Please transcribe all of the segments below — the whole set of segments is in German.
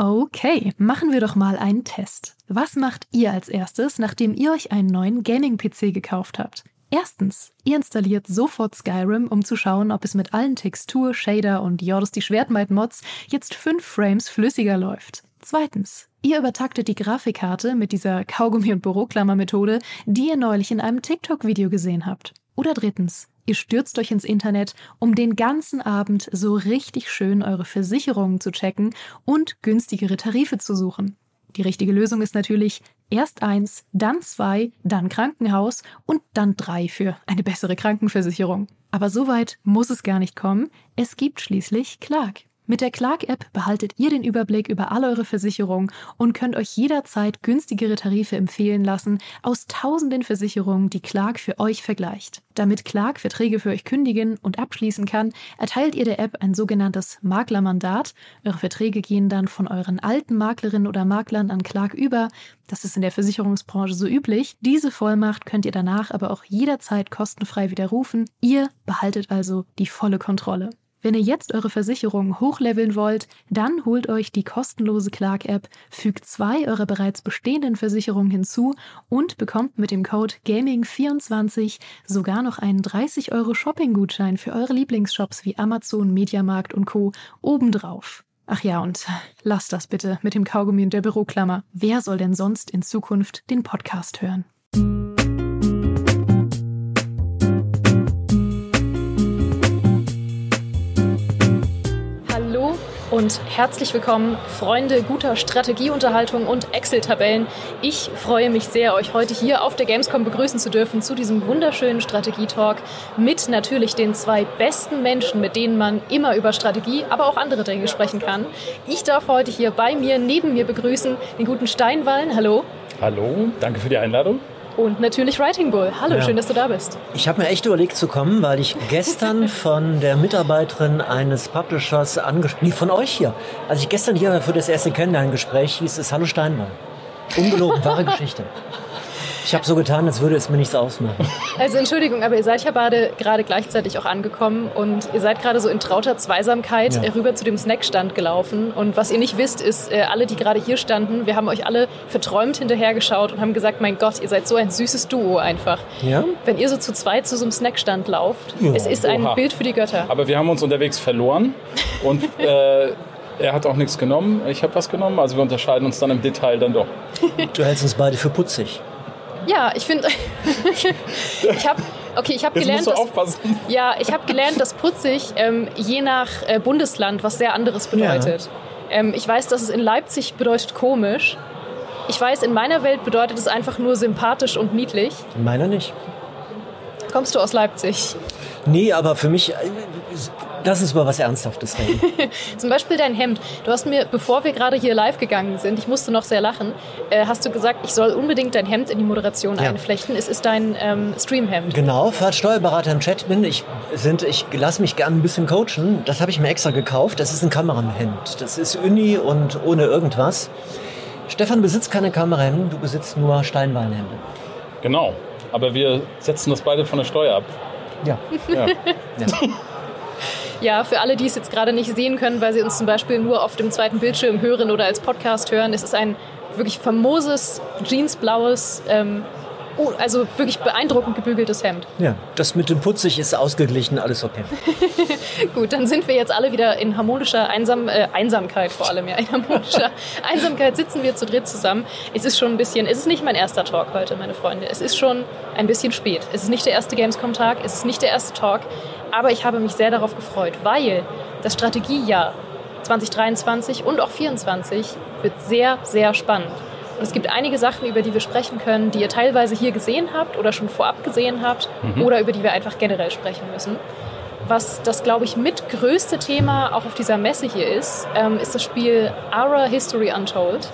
Okay, machen wir doch mal einen Test. Was macht ihr als erstes, nachdem ihr euch einen neuen Gaming-PC gekauft habt? Erstens, ihr installiert sofort Skyrim, um zu schauen, ob es mit allen Textur, Shader und Jordos die Schwertmeid-Mods jetzt 5 Frames flüssiger läuft. Zweitens, ihr übertaktet die Grafikkarte mit dieser Kaugummi- und Büroklammer-Methode, die ihr neulich in einem TikTok-Video gesehen habt. Oder drittens, ihr stürzt euch ins Internet, um den ganzen Abend so richtig schön eure Versicherungen zu checken und günstigere Tarife zu suchen. Die richtige Lösung ist natürlich erst eins, dann zwei, dann Krankenhaus und dann drei für eine bessere Krankenversicherung. Aber so weit muss es gar nicht kommen. Es gibt schließlich Clark. Mit der Clark-App behaltet ihr den Überblick über all eure Versicherungen und könnt euch jederzeit günstigere Tarife empfehlen lassen aus tausenden Versicherungen, die Clark für euch vergleicht. Damit Clark Verträge für euch kündigen und abschließen kann, erteilt ihr der App ein sogenanntes Maklermandat. Eure Verträge gehen dann von euren alten Maklerinnen oder Maklern an Clark über. Das ist in der Versicherungsbranche so üblich. Diese Vollmacht könnt ihr danach aber auch jederzeit kostenfrei widerrufen. Ihr behaltet also die volle Kontrolle. Wenn ihr jetzt eure Versicherung hochleveln wollt, dann holt euch die kostenlose Clark-App, fügt zwei eurer bereits bestehenden Versicherungen hinzu und bekommt mit dem Code Gaming24 sogar noch einen 30 Euro Shopping-Gutschein für eure Lieblingsshops wie Amazon, Mediamarkt und Co. obendrauf. Ach ja, und lasst das bitte mit dem Kaugummi und der Büroklammer. Wer soll denn sonst in Zukunft den Podcast hören? Und herzlich willkommen, Freunde guter Strategieunterhaltung und Excel-Tabellen. Ich freue mich sehr, euch heute hier auf der Gamescom begrüßen zu dürfen zu diesem wunderschönen Strategietalk mit natürlich den zwei besten Menschen, mit denen man immer über Strategie, aber auch andere Dinge sprechen kann. Ich darf heute hier bei mir, neben mir begrüßen den guten Steinwallen. Hallo. Hallo, danke für die Einladung. Und natürlich Writing Bull. Hallo, ja. schön, dass du da bist. Ich habe mir echt überlegt zu kommen, weil ich gestern von der Mitarbeiterin eines Publishers angesprochen, nee, von euch hier, als ich gestern hier für das erste Kennenlerngespräch hieß es Hallo Steinmann. Ungelogen, wahre Geschichte. Ich habe so getan, als würde es mir nichts ausmachen. Also Entschuldigung, aber ihr seid ja beide gerade gleichzeitig auch angekommen und ihr seid gerade so in trauter Zweisamkeit ja. rüber zu dem Snackstand gelaufen. Und was ihr nicht wisst, ist, äh, alle, die gerade hier standen, wir haben euch alle verträumt hinterhergeschaut und haben gesagt, mein Gott, ihr seid so ein süßes Duo einfach. Ja? Wenn ihr so zu zweit zu so einem Snackstand lauft, ja. es ist ein Oha. Bild für die Götter. Aber wir haben uns unterwegs verloren und äh, er hat auch nichts genommen, ich habe was genommen, also wir unterscheiden uns dann im Detail dann doch. Du hältst uns beide für putzig. Ja, ich finde, ich habe okay, ich habe gelernt, dass, aufpassen. ja, ich habe gelernt, dass putzig ähm, je nach äh, Bundesland was sehr anderes bedeutet. Ja. Ähm, ich weiß, dass es in Leipzig bedeutet komisch. Ich weiß, in meiner Welt bedeutet es einfach nur sympathisch und niedlich. In meiner nicht. Kommst du aus Leipzig? Nee, aber für mich, Lass uns mal was Ernsthaftes reden. Zum Beispiel dein Hemd. Du hast mir, bevor wir gerade hier live gegangen sind, ich musste noch sehr lachen, äh, hast du gesagt, ich soll unbedingt dein Hemd in die Moderation ja. einflechten. Es ist dein ähm, Streamhemd. Genau, falls Steuerberater im Chat bin, ich, ich lasse mich gerne ein bisschen coachen. Das habe ich mir extra gekauft. Das ist ein Kamerahemd. Das ist Uni und ohne irgendwas. Stefan besitzt keine Kamerahemden, du besitzt nur Steinwallenhemden. Genau, aber wir setzen das beide von der Steuer ab. Ja. ja. ja. Ja, für alle, die es jetzt gerade nicht sehen können, weil sie uns zum Beispiel nur auf dem zweiten Bildschirm hören oder als Podcast hören, es ist ein wirklich famoses, jeansblaues, ähm, oh, also wirklich beeindruckend gebügeltes Hemd. Ja, das mit dem Putzig ist ausgeglichen, alles okay. Gut, dann sind wir jetzt alle wieder in harmonischer Einsam, äh, Einsamkeit vor allem, ja, in harmonischer Einsamkeit sitzen wir zu dritt zusammen. Es ist schon ein bisschen, es ist nicht mein erster Talk heute, meine Freunde. Es ist schon ein bisschen spät. Es ist nicht der erste Gamescom-Tag, es ist nicht der erste Talk. Aber ich habe mich sehr darauf gefreut, weil das Strategiejahr 2023 und auch 2024 wird sehr, sehr spannend. Und es gibt einige Sachen, über die wir sprechen können, die ihr teilweise hier gesehen habt oder schon vorab gesehen habt mhm. oder über die wir einfach generell sprechen müssen. Was das, glaube ich, mit größte Thema auch auf dieser Messe hier ist, ähm, ist das Spiel Ara History Untold.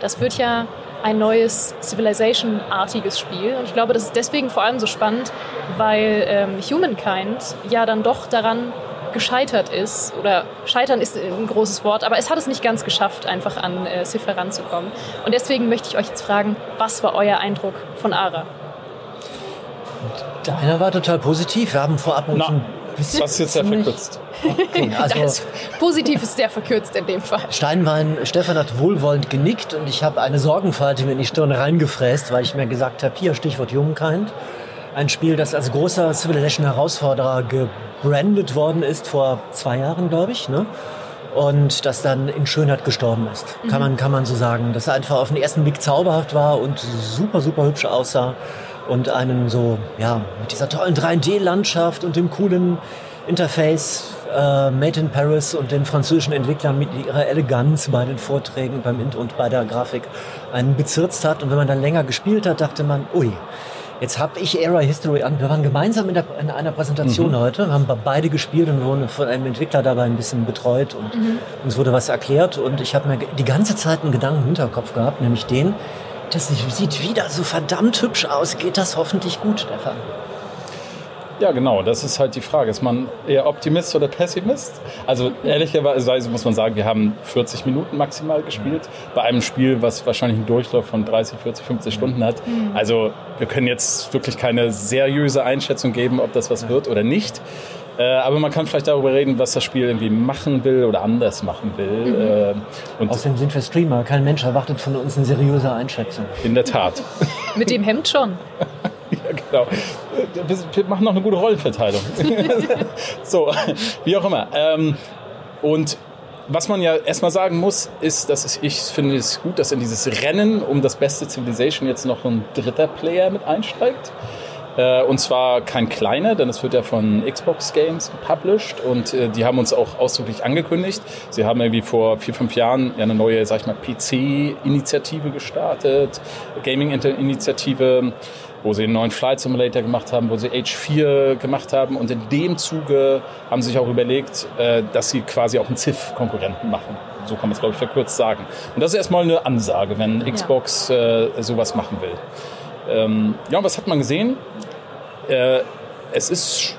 Das wird ja ein neues Civilization-artiges Spiel. Und ich glaube, das ist deswegen vor allem so spannend, weil ähm, Humankind ja dann doch daran gescheitert ist, oder scheitern ist ein großes Wort, aber es hat es nicht ganz geschafft, einfach an äh, Civ heranzukommen. Und deswegen möchte ich euch jetzt fragen, was war euer Eindruck von Ara? Deiner war total positiv. Wir haben vorab uns Das ist jetzt sehr verkürzt. Okay, also das positiv ist sehr verkürzt in dem Fall. Steinwein, Stefan hat wohlwollend genickt und ich habe eine Sorgenfalte mir in die Stirn reingefräst, weil ich mir gesagt habe, hier Stichwort Humankind. Ein Spiel, das als großer Civilization-Herausforderer gebrandet worden ist vor zwei Jahren, glaube ich. Ne? und das dann in Schönheit gestorben ist. Mhm. Kann, man, kann man so sagen. Dass er einfach auf den ersten Blick zauberhaft war und super, super hübsch aussah und einen so, ja, mit dieser tollen 3D-Landschaft und dem coolen Interface äh, Made in Paris und den französischen Entwicklern mit ihrer Eleganz bei den Vorträgen beim Int und bei der Grafik einen bezirzt hat. Und wenn man dann länger gespielt hat, dachte man, ui, Jetzt habe ich Era History an. Wir waren gemeinsam in, der, in einer Präsentation mhm. heute, haben beide gespielt und wurden von einem Entwickler dabei ein bisschen betreut und mhm. uns wurde was erklärt. Und ich habe mir die ganze Zeit einen Gedanken im Hinterkopf gehabt, nämlich den, das sieht wieder so verdammt hübsch aus. Geht das hoffentlich gut, Stefan? Ja, genau, das ist halt die Frage. Ist man eher Optimist oder Pessimist? Also ehrlicherweise muss man sagen, wir haben 40 Minuten maximal gespielt bei einem Spiel, was wahrscheinlich einen Durchlauf von 30, 40, 50 Stunden hat. Mhm. Also wir können jetzt wirklich keine seriöse Einschätzung geben, ob das was wird oder nicht. Äh, aber man kann vielleicht darüber reden, was das Spiel irgendwie machen will oder anders machen will. Mhm. Äh, und Außerdem sind wir Streamer. Kein Mensch erwartet von uns eine seriöse Einschätzung. In der Tat. Mit dem Hemd schon. Ja, genau. Wir machen noch eine gute Rollenverteilung. so, wie auch immer. Ähm, und was man ja erstmal sagen muss, ist, dass ich finde es gut, dass in dieses Rennen um das beste Civilization jetzt noch ein dritter Player mit einsteigt. Äh, und zwar kein kleiner, denn es wird ja von Xbox Games gepublished und äh, die haben uns auch ausdrücklich angekündigt. Sie haben irgendwie vor vier, fünf Jahren ja eine neue, sag ich mal, PC-Initiative gestartet, Gaming-Initiative wo sie einen neuen Flight Simulator gemacht haben, wo sie H4 gemacht haben. Und in dem Zuge haben sie sich auch überlegt, äh, dass sie quasi auch einen Civ-Konkurrenten machen. So kann man es, glaube ich, verkürzt sagen. Und das ist erstmal eine Ansage, wenn Xbox äh, sowas machen will. Ähm, ja, und was hat man gesehen? Äh, es ist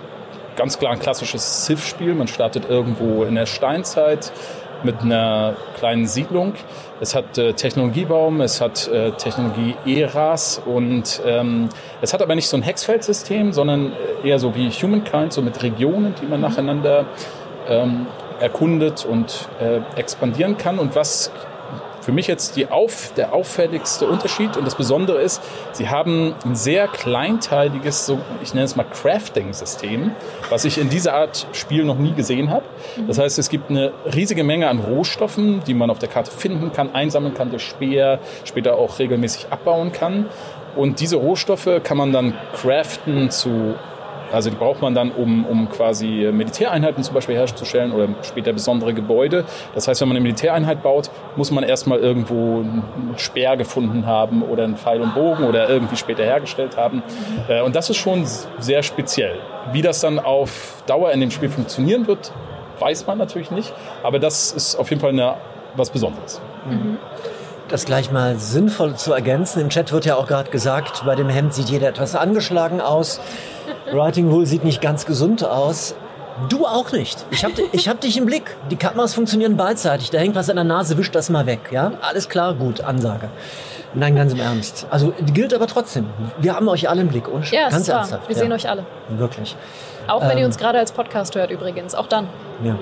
ganz klar ein klassisches Civ-Spiel. Man startet irgendwo in der Steinzeit mit einer kleinen Siedlung. Es hat äh, Technologiebaum, es hat äh, Technologie ERAS und ähm, es hat aber nicht so ein Hexfeldsystem, sondern eher so wie Humankind, so mit Regionen, die man nacheinander ähm, erkundet und äh, expandieren kann. Und was für mich jetzt auf, der auffälligste Unterschied und das Besondere ist, sie haben ein sehr kleinteiliges, so, ich nenne es mal Crafting-System, was ich in dieser Art Spiel noch nie gesehen habe. Das heißt, es gibt eine riesige Menge an Rohstoffen, die man auf der Karte finden kann, einsammeln kann, durch Speer später auch regelmäßig abbauen kann. Und diese Rohstoffe kann man dann craften zu also die braucht man dann, um, um quasi Militäreinheiten zum Beispiel herzustellen oder später besondere Gebäude. Das heißt, wenn man eine Militäreinheit baut, muss man erstmal irgendwo einen Speer gefunden haben oder einen Pfeil und Bogen oder irgendwie später hergestellt haben. Äh, und das ist schon sehr speziell. Wie das dann auf Dauer in dem Spiel funktionieren wird, weiß man natürlich nicht. Aber das ist auf jeden Fall eine, was Besonderes. Mhm das gleich mal sinnvoll zu ergänzen. Im Chat wird ja auch gerade gesagt, bei dem Hemd sieht jeder etwas angeschlagen aus. Writing Wool sieht nicht ganz gesund aus. Du auch nicht. Ich hab, ich hab dich im Blick. Die Kameras funktionieren beidseitig. Da hängt was an der Nase, wisch das mal weg. Ja, alles klar, gut, Ansage. Nein, ganz im Ernst. Also gilt aber trotzdem. Wir haben euch alle im Blick. Und ja, ganz ernsthaft. Wir ja. sehen euch alle. Wirklich. Auch wenn ähm, ihr uns gerade als Podcast hört übrigens. Auch dann. Ja.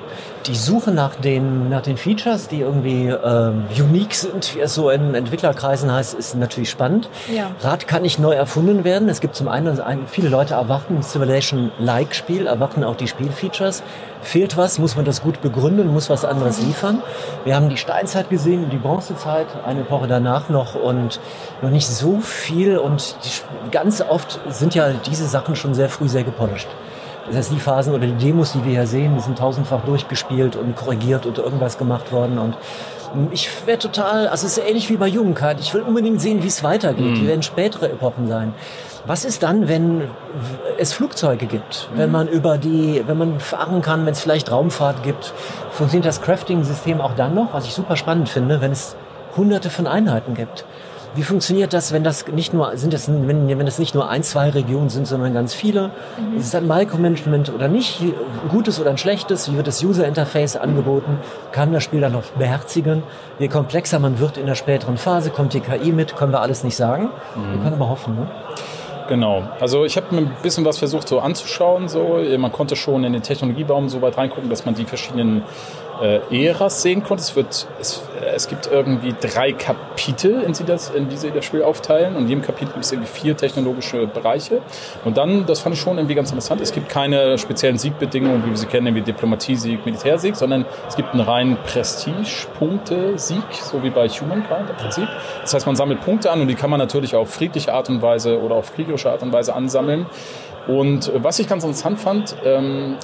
Die Suche nach den, nach den Features, die irgendwie ähm, unique sind, wie es so in Entwicklerkreisen heißt, ist natürlich spannend. Ja. Rad kann nicht neu erfunden werden. Es gibt zum einen, viele Leute erwarten Civilization-like-Spiel, erwarten auch die Spielfeatures. Fehlt was, muss man das gut begründen, muss was anderes liefern. Wir haben die Steinzeit gesehen, die Bronzezeit, eine Epoche danach noch und noch nicht so viel und die, ganz oft sind ja diese Sachen schon sehr früh sehr gepolished. Das heißt, die Phasen oder die Demos, die wir hier sehen, die sind tausendfach durchgespielt und korrigiert und irgendwas gemacht worden. Und ich wäre total, also es ist ähnlich wie bei Jugendcard. Ich will unbedingt sehen, wie es weitergeht. Mhm. Die werden spätere Epochen sein. Was ist dann, wenn es Flugzeuge gibt? Mhm. Wenn man über die, wenn man fahren kann, wenn es vielleicht Raumfahrt gibt? Funktioniert das Crafting-System auch dann noch? Was ich super spannend finde, wenn es hunderte von Einheiten gibt. Wie funktioniert das, wenn das nicht nur sind das, wenn, wenn das nicht nur ein, zwei Regionen sind, sondern ganz viele? Mhm. Ist es ein Micromanagement oder nicht? Gutes oder ein schlechtes? Wie wird das User Interface angeboten? Kann das Spiel dann noch beherzigen? Je komplexer man wird in der späteren Phase, kommt die KI mit, können wir alles nicht sagen. Mhm. Wir können aber hoffen, ne? Genau. Also ich habe mir ein bisschen was versucht so anzuschauen. So. Man konnte schon in den Technologiebaum so weit reingucken, dass man die verschiedenen äh, Äras sehen konnte. Es, wird, es, es gibt irgendwie drei Kapitel, in, die das, in die sie das Spiel aufteilen. Und in jedem Kapitel gibt es irgendwie vier technologische Bereiche. Und dann, das fand ich schon irgendwie ganz interessant, es gibt keine speziellen Siegbedingungen, wie wir sie kennen, wie Diplomatie-Sieg, Militärsieg, sondern es gibt einen reinen Prestige-Punkte-Sieg, so wie bei Humankind im Prinzip. Das heißt, man sammelt Punkte an und die kann man natürlich auf friedliche Art und Weise oder auf kriegerische Art und Weise ansammeln. Und was ich ganz interessant fand, ähm,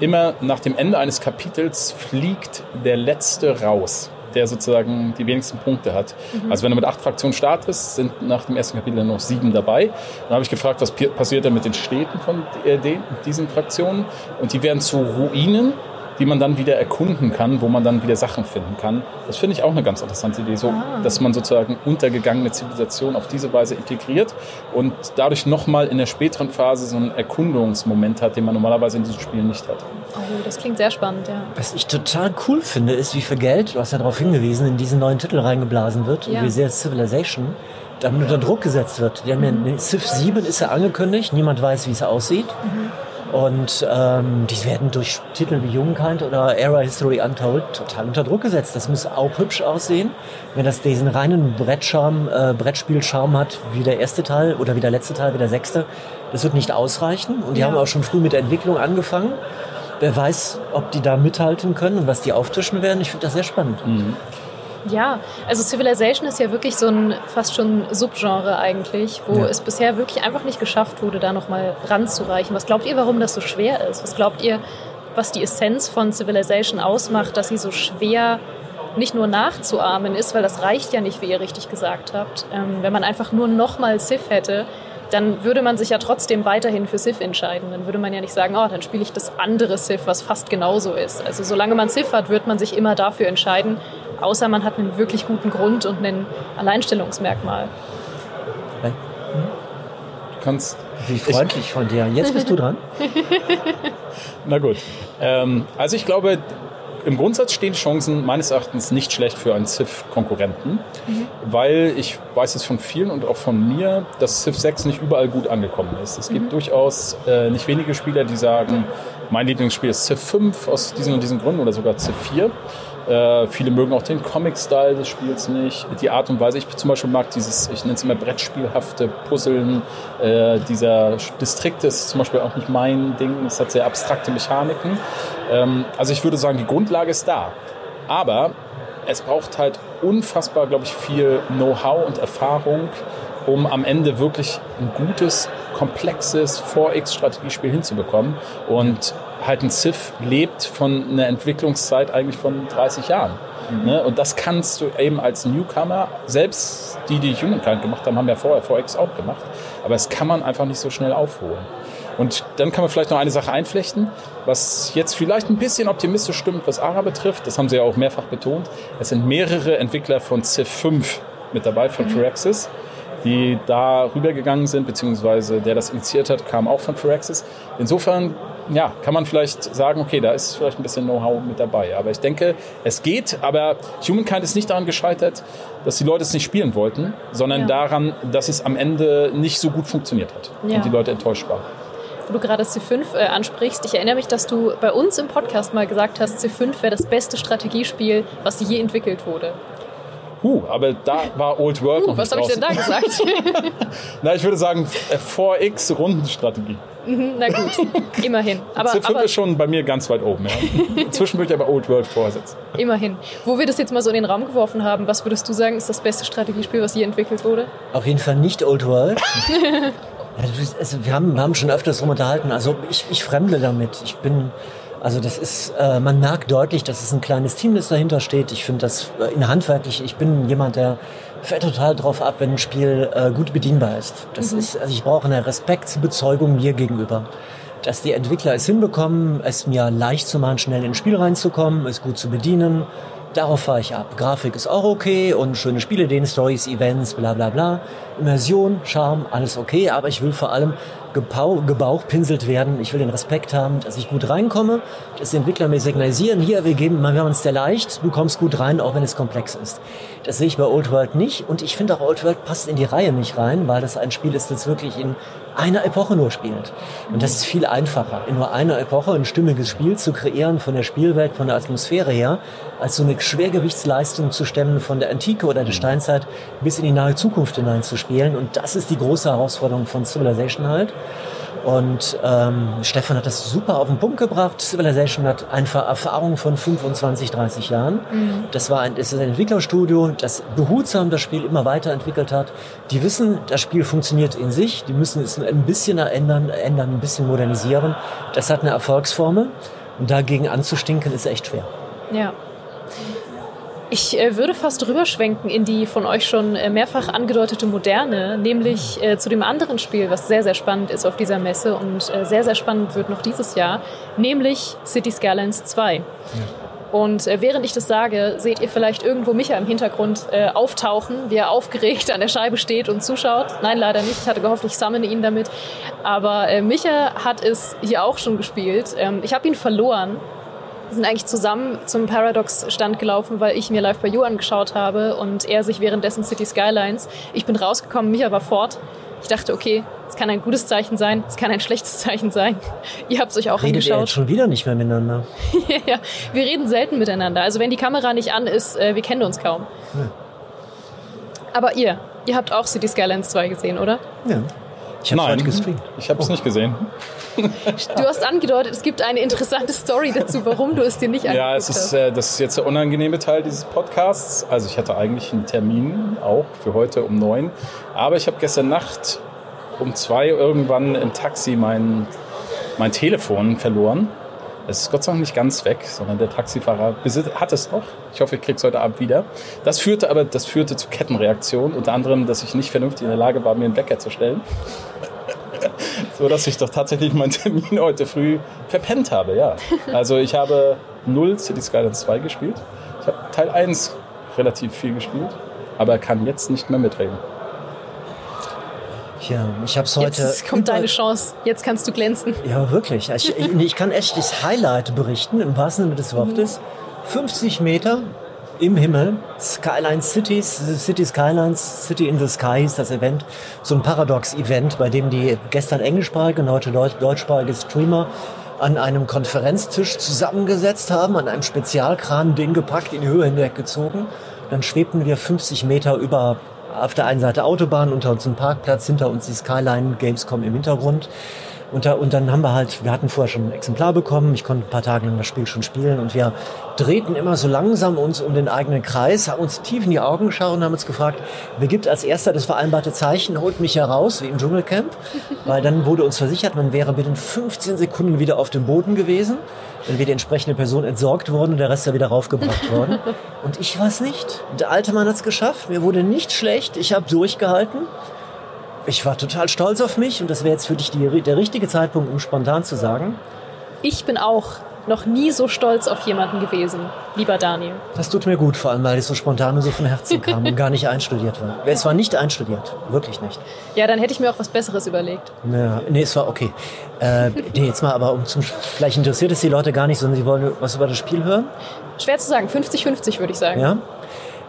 immer nach dem Ende eines Kapitels fliegt der Letzte raus der sozusagen die wenigsten Punkte hat. Mhm. Also wenn du mit acht Fraktionen startest, sind nach dem ersten Kapitel noch sieben dabei. Dann habe ich gefragt, was passiert denn mit den Städten von diesen Fraktionen? Und die werden zu Ruinen die man dann wieder erkunden kann, wo man dann wieder Sachen finden kann. Das finde ich auch eine ganz interessante Idee, so, ah. dass man sozusagen untergegangene Zivilisation auf diese Weise integriert und dadurch nochmal in der späteren Phase so einen Erkundungsmoment hat, den man normalerweise in diesen Spielen nicht hat. Oh, das klingt sehr spannend, ja. Was ich total cool finde, ist, wie viel Geld, du hast ja darauf hingewiesen, in diesen neuen Titel reingeblasen wird ja. und wie sehr Civilization damit unter Druck gesetzt wird. Die haben mhm. ja, Civ 7 ist ja angekündigt, niemand weiß, wie es aussieht. Mhm. Und ähm, die werden durch Titel wie Humankind oder Era History Untold total unter Druck gesetzt. Das muss auch hübsch aussehen. Wenn das diesen reinen Brettscharm, äh, Brettspielscharm hat, wie der erste Teil oder wie der letzte Teil, wie der sechste, das wird nicht ausreichen. Und die ja. haben auch schon früh mit der Entwicklung angefangen. Wer weiß, ob die da mithalten können und was die auftischen werden. Ich finde das sehr spannend. Mhm. Ja, also Civilization ist ja wirklich so ein fast schon Subgenre eigentlich, wo ja. es bisher wirklich einfach nicht geschafft wurde, da nochmal ranzureichen. Was glaubt ihr, warum das so schwer ist? Was glaubt ihr, was die Essenz von Civilization ausmacht, dass sie so schwer nicht nur nachzuahmen ist, weil das reicht ja nicht, wie ihr richtig gesagt habt. Ähm, wenn man einfach nur nochmal Civ hätte, dann würde man sich ja trotzdem weiterhin für Civ entscheiden. Dann würde man ja nicht sagen, oh, dann spiele ich das andere Civ, was fast genauso ist. Also solange man Civ hat, wird man sich immer dafür entscheiden, außer man hat einen wirklich guten Grund und ein Alleinstellungsmerkmal. Du kannst. Wie freundlich von dir. Jetzt bist du dran. Na gut. Ähm, also ich glaube, im Grundsatz stehen Chancen meines Erachtens nicht schlecht für einen Civ-Konkurrenten, mhm. weil ich weiß es von vielen und auch von mir, dass Civ 6 nicht überall gut angekommen ist. Es gibt mhm. durchaus äh, nicht wenige Spieler, die sagen, mein Lieblingsspiel ist Civ 5 aus diesen und diesen Gründen oder sogar Civ 4. Äh, viele mögen auch den Comic-Style des Spiels nicht. Die Art und Weise, ich zum Beispiel mag dieses, ich nenne es immer Brettspielhafte Puzzeln. Äh, dieser Distrikt ist zum Beispiel auch nicht mein Ding. Es hat sehr abstrakte Mechaniken. Ähm, also ich würde sagen, die Grundlage ist da. Aber es braucht halt unfassbar, glaube ich, viel Know-how und Erfahrung, um am Ende wirklich ein gutes, komplexes 4X-Strategiespiel hinzubekommen. Und halt ein Civ lebt von einer Entwicklungszeit eigentlich von 30 Jahren. Mhm. Ne? Und das kannst du eben als Newcomer, selbst die, die Humankind gemacht haben, haben ja vorher 4X auch gemacht, aber das kann man einfach nicht so schnell aufholen. Und dann kann man vielleicht noch eine Sache einflechten, was jetzt vielleicht ein bisschen optimistisch stimmt, was ARA betrifft. Das haben sie ja auch mehrfach betont. Es sind mehrere Entwickler von Civ 5 mit dabei, von mhm. Firaxis, die da rübergegangen sind, beziehungsweise der das initiiert hat, kam auch von Firaxis. Insofern ja, kann man vielleicht sagen, okay, da ist vielleicht ein bisschen Know-how mit dabei. Aber ich denke, es geht, aber Humankind ist nicht daran gescheitert, dass die Leute es nicht spielen wollten, sondern ja. daran, dass es am Ende nicht so gut funktioniert hat ja. und die Leute enttäuscht waren. Wo du gerade C5 äh, ansprichst, ich erinnere mich, dass du bei uns im Podcast mal gesagt hast, C5 wäre das beste Strategiespiel, was je entwickelt wurde. Huh, aber da war Old World uh, noch Was habe ich denn da gesagt? Na, ich würde sagen 4X äh, Rundenstrategie. Mhm, na gut, immerhin. Aber, Civ 5 ist schon bei mir ganz weit oben. Ja. Inzwischen würde ich aber Old World vorsetzen. Immerhin. Wo wir das jetzt mal so in den Raum geworfen haben, was würdest du sagen, ist das beste Strategiespiel, was je entwickelt wurde? Auf jeden Fall nicht Old World. also wir, haben, wir haben schon öfters drum unterhalten. Also ich, ich fremde damit. Ich bin also das ist, äh, man merkt deutlich, dass es ein kleines Team, das dahinter steht. Ich finde das äh, in handwerklich, ich bin jemand, der fährt total drauf ab, wenn ein Spiel äh, gut bedienbar ist. Das mhm. ist, also ich brauche eine Respektsbezeugung mir gegenüber. Dass die Entwickler es hinbekommen, es mir leicht zu machen, schnell ins Spiel reinzukommen, es gut zu bedienen. Darauf fahre ich ab. Grafik ist auch okay und schöne Spiele, den Stories, Events, bla bla bla. Immersion, Charme, alles okay, aber ich will vor allem gepau, gebauchpinselt werden. Ich will den Respekt haben, dass ich gut reinkomme, dass die Entwickler mir signalisieren, hier, wir geben, wir haben es dir leicht, du kommst gut rein, auch wenn es komplex ist. Das sehe ich bei Old World nicht und ich finde auch Old World passt in die Reihe nicht rein, weil das ein Spiel ist, das wirklich in einer Epoche nur spielt. Und das ist viel einfacher, in nur einer Epoche ein stimmiges Spiel zu kreieren von der Spielwelt, von der Atmosphäre her, als so eine Schwergewichtsleistung zu stemmen von der Antike oder der Steinzeit bis in die nahe Zukunft hineinzuspielen. Und das ist die große Herausforderung von Civilization halt. Und ähm, Stefan hat das super auf den Punkt gebracht. Civilization hat einfach Erfahrung von 25, 30 Jahren. Mhm. Das war ein, ist ein Entwicklerstudio, das behutsam das Spiel immer weiterentwickelt hat. Die wissen, das Spiel funktioniert in sich. Die müssen es ein bisschen ändern, ändern, ein bisschen modernisieren. Das hat eine Erfolgsformel. Und dagegen anzustinken ist echt schwer. Ja. Ich äh, würde fast rüberschwenken in die von euch schon äh, mehrfach angedeutete Moderne, nämlich äh, zu dem anderen Spiel, was sehr, sehr spannend ist auf dieser Messe und äh, sehr, sehr spannend wird noch dieses Jahr, nämlich City Skylines 2. Ja. Und äh, während ich das sage, seht ihr vielleicht irgendwo Micha im Hintergrund äh, auftauchen, wie er aufgeregt an der Scheibe steht und zuschaut. Nein, leider nicht. Ich hatte gehofft, ich sammle ihn damit. Aber Micha hat es hier auch schon gespielt. Ähm, ich habe ihn verloren sind eigentlich zusammen zum Paradox-Stand gelaufen, weil ich mir Live by You angeschaut habe und er sich währenddessen City Skylines. Ich bin rausgekommen, Micha war fort. Ich dachte, okay, es kann ein gutes Zeichen sein, es kann ein schlechtes Zeichen sein. Ihr habt es euch auch Redet angeschaut. Ihr jetzt schon wieder nicht mehr miteinander? ja, wir reden selten miteinander. Also wenn die Kamera nicht an ist, äh, wir kennen uns kaum. Ja. Aber ihr, ihr habt auch City Skylines 2 gesehen, oder? Ja. Ich habe heute gestreamt. Ich habe es oh. nicht gesehen. Du hast angedeutet, es gibt eine interessante Story dazu, warum du es dir nicht angeguckt Ja, es ist, äh, das ist jetzt der unangenehme Teil dieses Podcasts. Also ich hatte eigentlich einen Termin auch für heute um neun. Aber ich habe gestern Nacht um zwei irgendwann im Taxi mein, mein Telefon verloren. Es ist Gott sei Dank nicht ganz weg, sondern der Taxifahrer hat es noch. Ich hoffe, ich kriege es heute Abend wieder. Das führte aber das führte zu Kettenreaktionen, unter anderem, dass ich nicht vernünftig in der Lage war, mir einen Wecker zu stellen. So dass ich doch tatsächlich meinen Termin heute früh verpennt habe, ja. Also ich habe null City Skylines 2 gespielt. Ich habe Teil 1 relativ viel gespielt, aber kann jetzt nicht mehr mitreden. Ja, ich habe es heute. Jetzt kommt deine Chance. Jetzt kannst du glänzen. Ja, wirklich. Ich, ich kann echt das Highlight berichten, im wahrsten Sinne des Wortes. 50 Meter im Himmel, Skyline Cities, City Skylines, City in the Sky ist das Event. So ein Paradox-Event, bei dem die gestern englischsprachige und heute deutschsprachige Streamer an einem Konferenztisch zusammengesetzt haben, an einem Spezialkran, den gepackt, in die Höhe hinweggezogen. Dann schwebten wir 50 Meter über auf der einen Seite Autobahn, unter uns ein Parkplatz, hinter uns die Skyline Gamescom im Hintergrund. Und, da, und dann haben wir halt, wir hatten vorher schon ein Exemplar bekommen, ich konnte ein paar Tage lang das Spiel schon spielen. Und wir drehten immer so langsam uns um den eigenen Kreis, haben uns tief in die Augen geschaut und haben uns gefragt, wer gibt als erster das vereinbarte Zeichen, holt mich heraus, wie im Dschungelcamp, weil dann wurde uns versichert, man wäre binnen 15 Sekunden wieder auf dem Boden gewesen, dann wäre die entsprechende Person entsorgt worden und der Rest wäre wieder raufgebracht worden. Und ich war es nicht. Der alte Mann hat es geschafft, mir wurde nicht schlecht, ich habe durchgehalten ich war total stolz auf mich und das wäre jetzt für dich die, der richtige Zeitpunkt, um spontan zu sagen. Ich bin auch noch nie so stolz auf jemanden gewesen, lieber Daniel. Das tut mir gut, vor allem weil es so spontan und so von Herzen kam und gar nicht einstudiert war. Es war nicht einstudiert, wirklich nicht. Ja, dann hätte ich mir auch was Besseres überlegt. Ja, nee, es war okay. Äh, nee, jetzt mal aber, um zum, vielleicht interessiert es die Leute gar nicht, sondern sie wollen was über das Spiel hören? Schwer zu sagen, 50-50 würde ich sagen. Ja?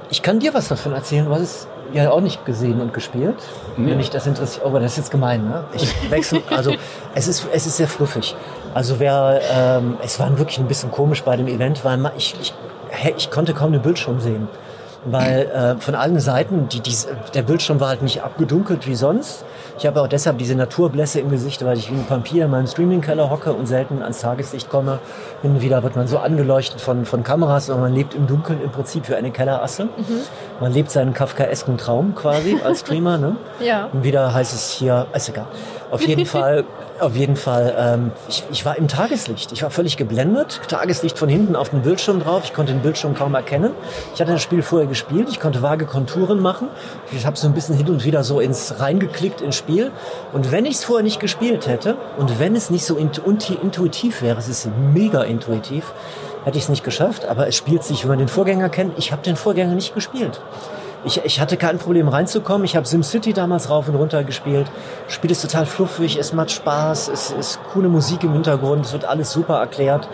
Ich kann dir was davon erzählen, was es ja auch nicht gesehen und gespielt. Nee. Wenn ich das interessiert, oh, aber das ist jetzt gemein, ne? Ich wechsle, also es ist, es ist sehr fluffig. Also wer, ähm, es war wirklich ein bisschen komisch bei dem Event, weil ich, ich, ich konnte kaum den Bildschirm sehen. Weil äh, von allen Seiten, die, die, der Bildschirm war halt nicht abgedunkelt wie sonst. Ich habe auch deshalb diese Naturblässe im Gesicht, weil ich wie ein Vampir in meinem Streaming-Keller hocke und selten ans Tageslicht komme. Hin und wieder wird man so angeleuchtet von, von Kameras und man lebt im Dunkeln im Prinzip wie eine Kellerasse. Mhm. Man lebt seinen kafkaesken Traum quasi als Streamer. Ne? ja. Und wieder heißt es hier, ist egal. Auf jeden Fall auf jeden Fall, ähm, ich, ich war im Tageslicht. Ich war völlig geblendet. Tageslicht von hinten auf den Bildschirm drauf. Ich konnte den Bildschirm kaum erkennen. Ich hatte das Spiel vorher gespielt. Ich konnte vage Konturen machen. Ich habe so ein bisschen hin und wieder so ins reingeklickt ins Spiel. Und wenn ich es vorher nicht gespielt hätte und wenn es nicht so intuitiv wäre, es ist mega intuitiv, hätte ich es nicht geschafft. Aber es spielt sich, wenn man den Vorgänger kennt. Ich habe den Vorgänger nicht gespielt. Ich, ich hatte kein Problem reinzukommen. Ich habe SimCity damals rauf und runter gespielt. Spiel ist total fluffig, es macht Spaß, es ist coole Musik im Hintergrund, es wird alles super erklärt.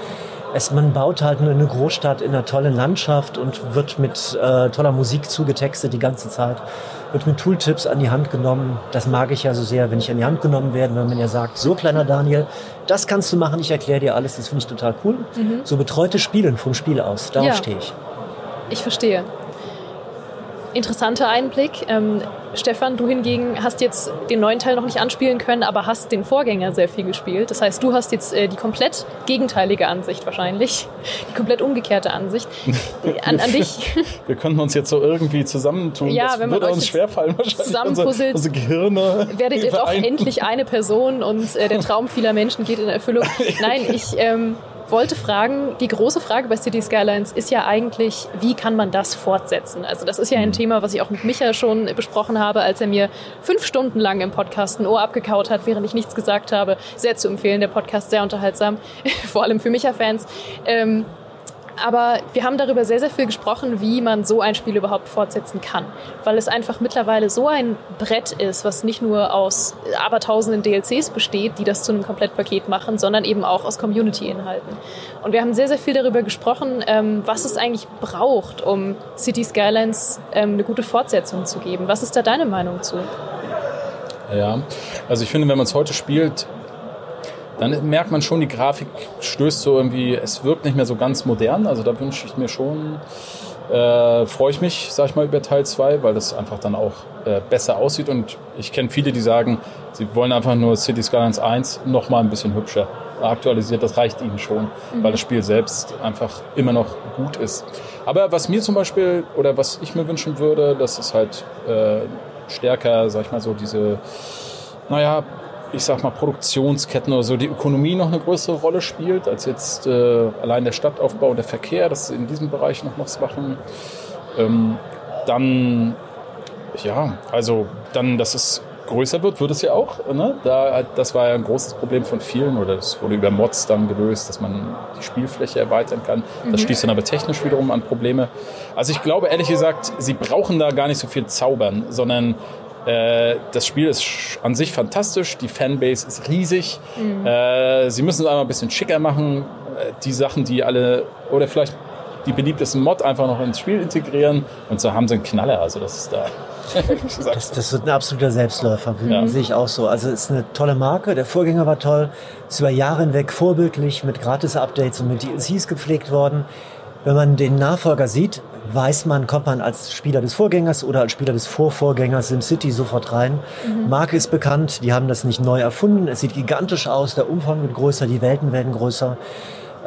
Es, man baut halt eine Großstadt in einer tollen Landschaft und wird mit äh, toller Musik zugetextet die ganze Zeit. Wird mit Tooltips an die Hand genommen. Das mag ich ja so sehr, wenn ich an die Hand genommen werde, wenn man ja sagt, so kleiner Daniel, das kannst du machen, ich erkläre dir alles, das finde ich total cool. Mhm. So betreute Spielen vom Spiel aus, darauf ja. stehe ich. Ich verstehe interessanter Einblick. Ähm, Stefan, du hingegen hast jetzt den neuen Teil noch nicht anspielen können, aber hast den Vorgänger sehr viel gespielt. Das heißt, du hast jetzt äh, die komplett gegenteilige Ansicht wahrscheinlich, die komplett umgekehrte Ansicht. An, an dich. Wir könnten uns jetzt so irgendwie zusammentun. Ja, das wenn würde uns schwerfallen wahrscheinlich. Zusammenpuzzelt, unsere Gehirne. Werdet ihr doch endlich eine Person und äh, der Traum vieler Menschen geht in Erfüllung. Nein, ich ähm, wollte fragen, die große Frage bei City Skylines ist ja eigentlich, wie kann man das fortsetzen? Also das ist ja ein mhm. Thema, was ich auch mit Micha schon besprochen habe, als er mir fünf Stunden lang im Podcast ein Ohr abgekaut hat, während ich nichts gesagt habe. Sehr zu empfehlen, der Podcast sehr unterhaltsam, vor allem für Micha-Fans. Ähm, aber wir haben darüber sehr, sehr viel gesprochen, wie man so ein Spiel überhaupt fortsetzen kann. Weil es einfach mittlerweile so ein Brett ist, was nicht nur aus abertausenden DLCs besteht, die das zu einem Komplettpaket machen, sondern eben auch aus Community-Inhalten. Und wir haben sehr, sehr viel darüber gesprochen, ähm, was es eigentlich braucht, um City Skylines ähm, eine gute Fortsetzung zu geben. Was ist da deine Meinung zu? Ja, also ich finde, wenn man es heute spielt, dann merkt man schon, die Grafik stößt so irgendwie, es wirkt nicht mehr so ganz modern. Also da wünsche ich mir schon, äh, freue ich mich, sag ich mal, über Teil 2, weil das einfach dann auch äh, besser aussieht. Und ich kenne viele, die sagen, sie wollen einfach nur City Skylines 1 noch mal ein bisschen hübscher aktualisiert. Das reicht ihnen schon, mhm. weil das Spiel selbst einfach immer noch gut ist. Aber was mir zum Beispiel, oder was ich mir wünschen würde, dass es halt äh, stärker, sag ich mal so, diese naja, ich sag mal, Produktionsketten oder so, die Ökonomie noch eine größere Rolle spielt, als jetzt äh, allein der Stadtaufbau und der Verkehr, dass sie in diesem Bereich noch was machen. Ähm, dann, ja, also dann, dass es größer wird, wird es ja auch. Ne? Da, das war ja ein großes Problem von vielen oder das wurde über Mods dann gelöst, dass man die Spielfläche erweitern kann. Das mhm. stieß dann aber technisch wiederum an Probleme. Also ich glaube ehrlich gesagt, sie brauchen da gar nicht so viel zaubern, sondern das Spiel ist an sich fantastisch, die Fanbase ist riesig. Mhm. Äh, sie müssen es einmal ein bisschen schicker machen. Äh, die Sachen, die alle, oder vielleicht die beliebtesten Mod einfach noch ins Spiel integrieren und so haben sie einen Knaller. Also das ist da. das, das, wird ein absoluter Selbstläufer, ja. sehe ich auch so. Also es ist eine tolle Marke, der Vorgänger war toll, ist über Jahre hinweg vorbildlich mit Gratis-Updates und mit DLCs gepflegt worden. Wenn man den Nachfolger sieht, weiß man, kommt man als Spieler des Vorgängers oder als Spieler des Vorvorgängers SimCity sofort rein. Mhm. Marke ist bekannt, die haben das nicht neu erfunden. Es sieht gigantisch aus, der Umfang wird größer, die Welten werden größer.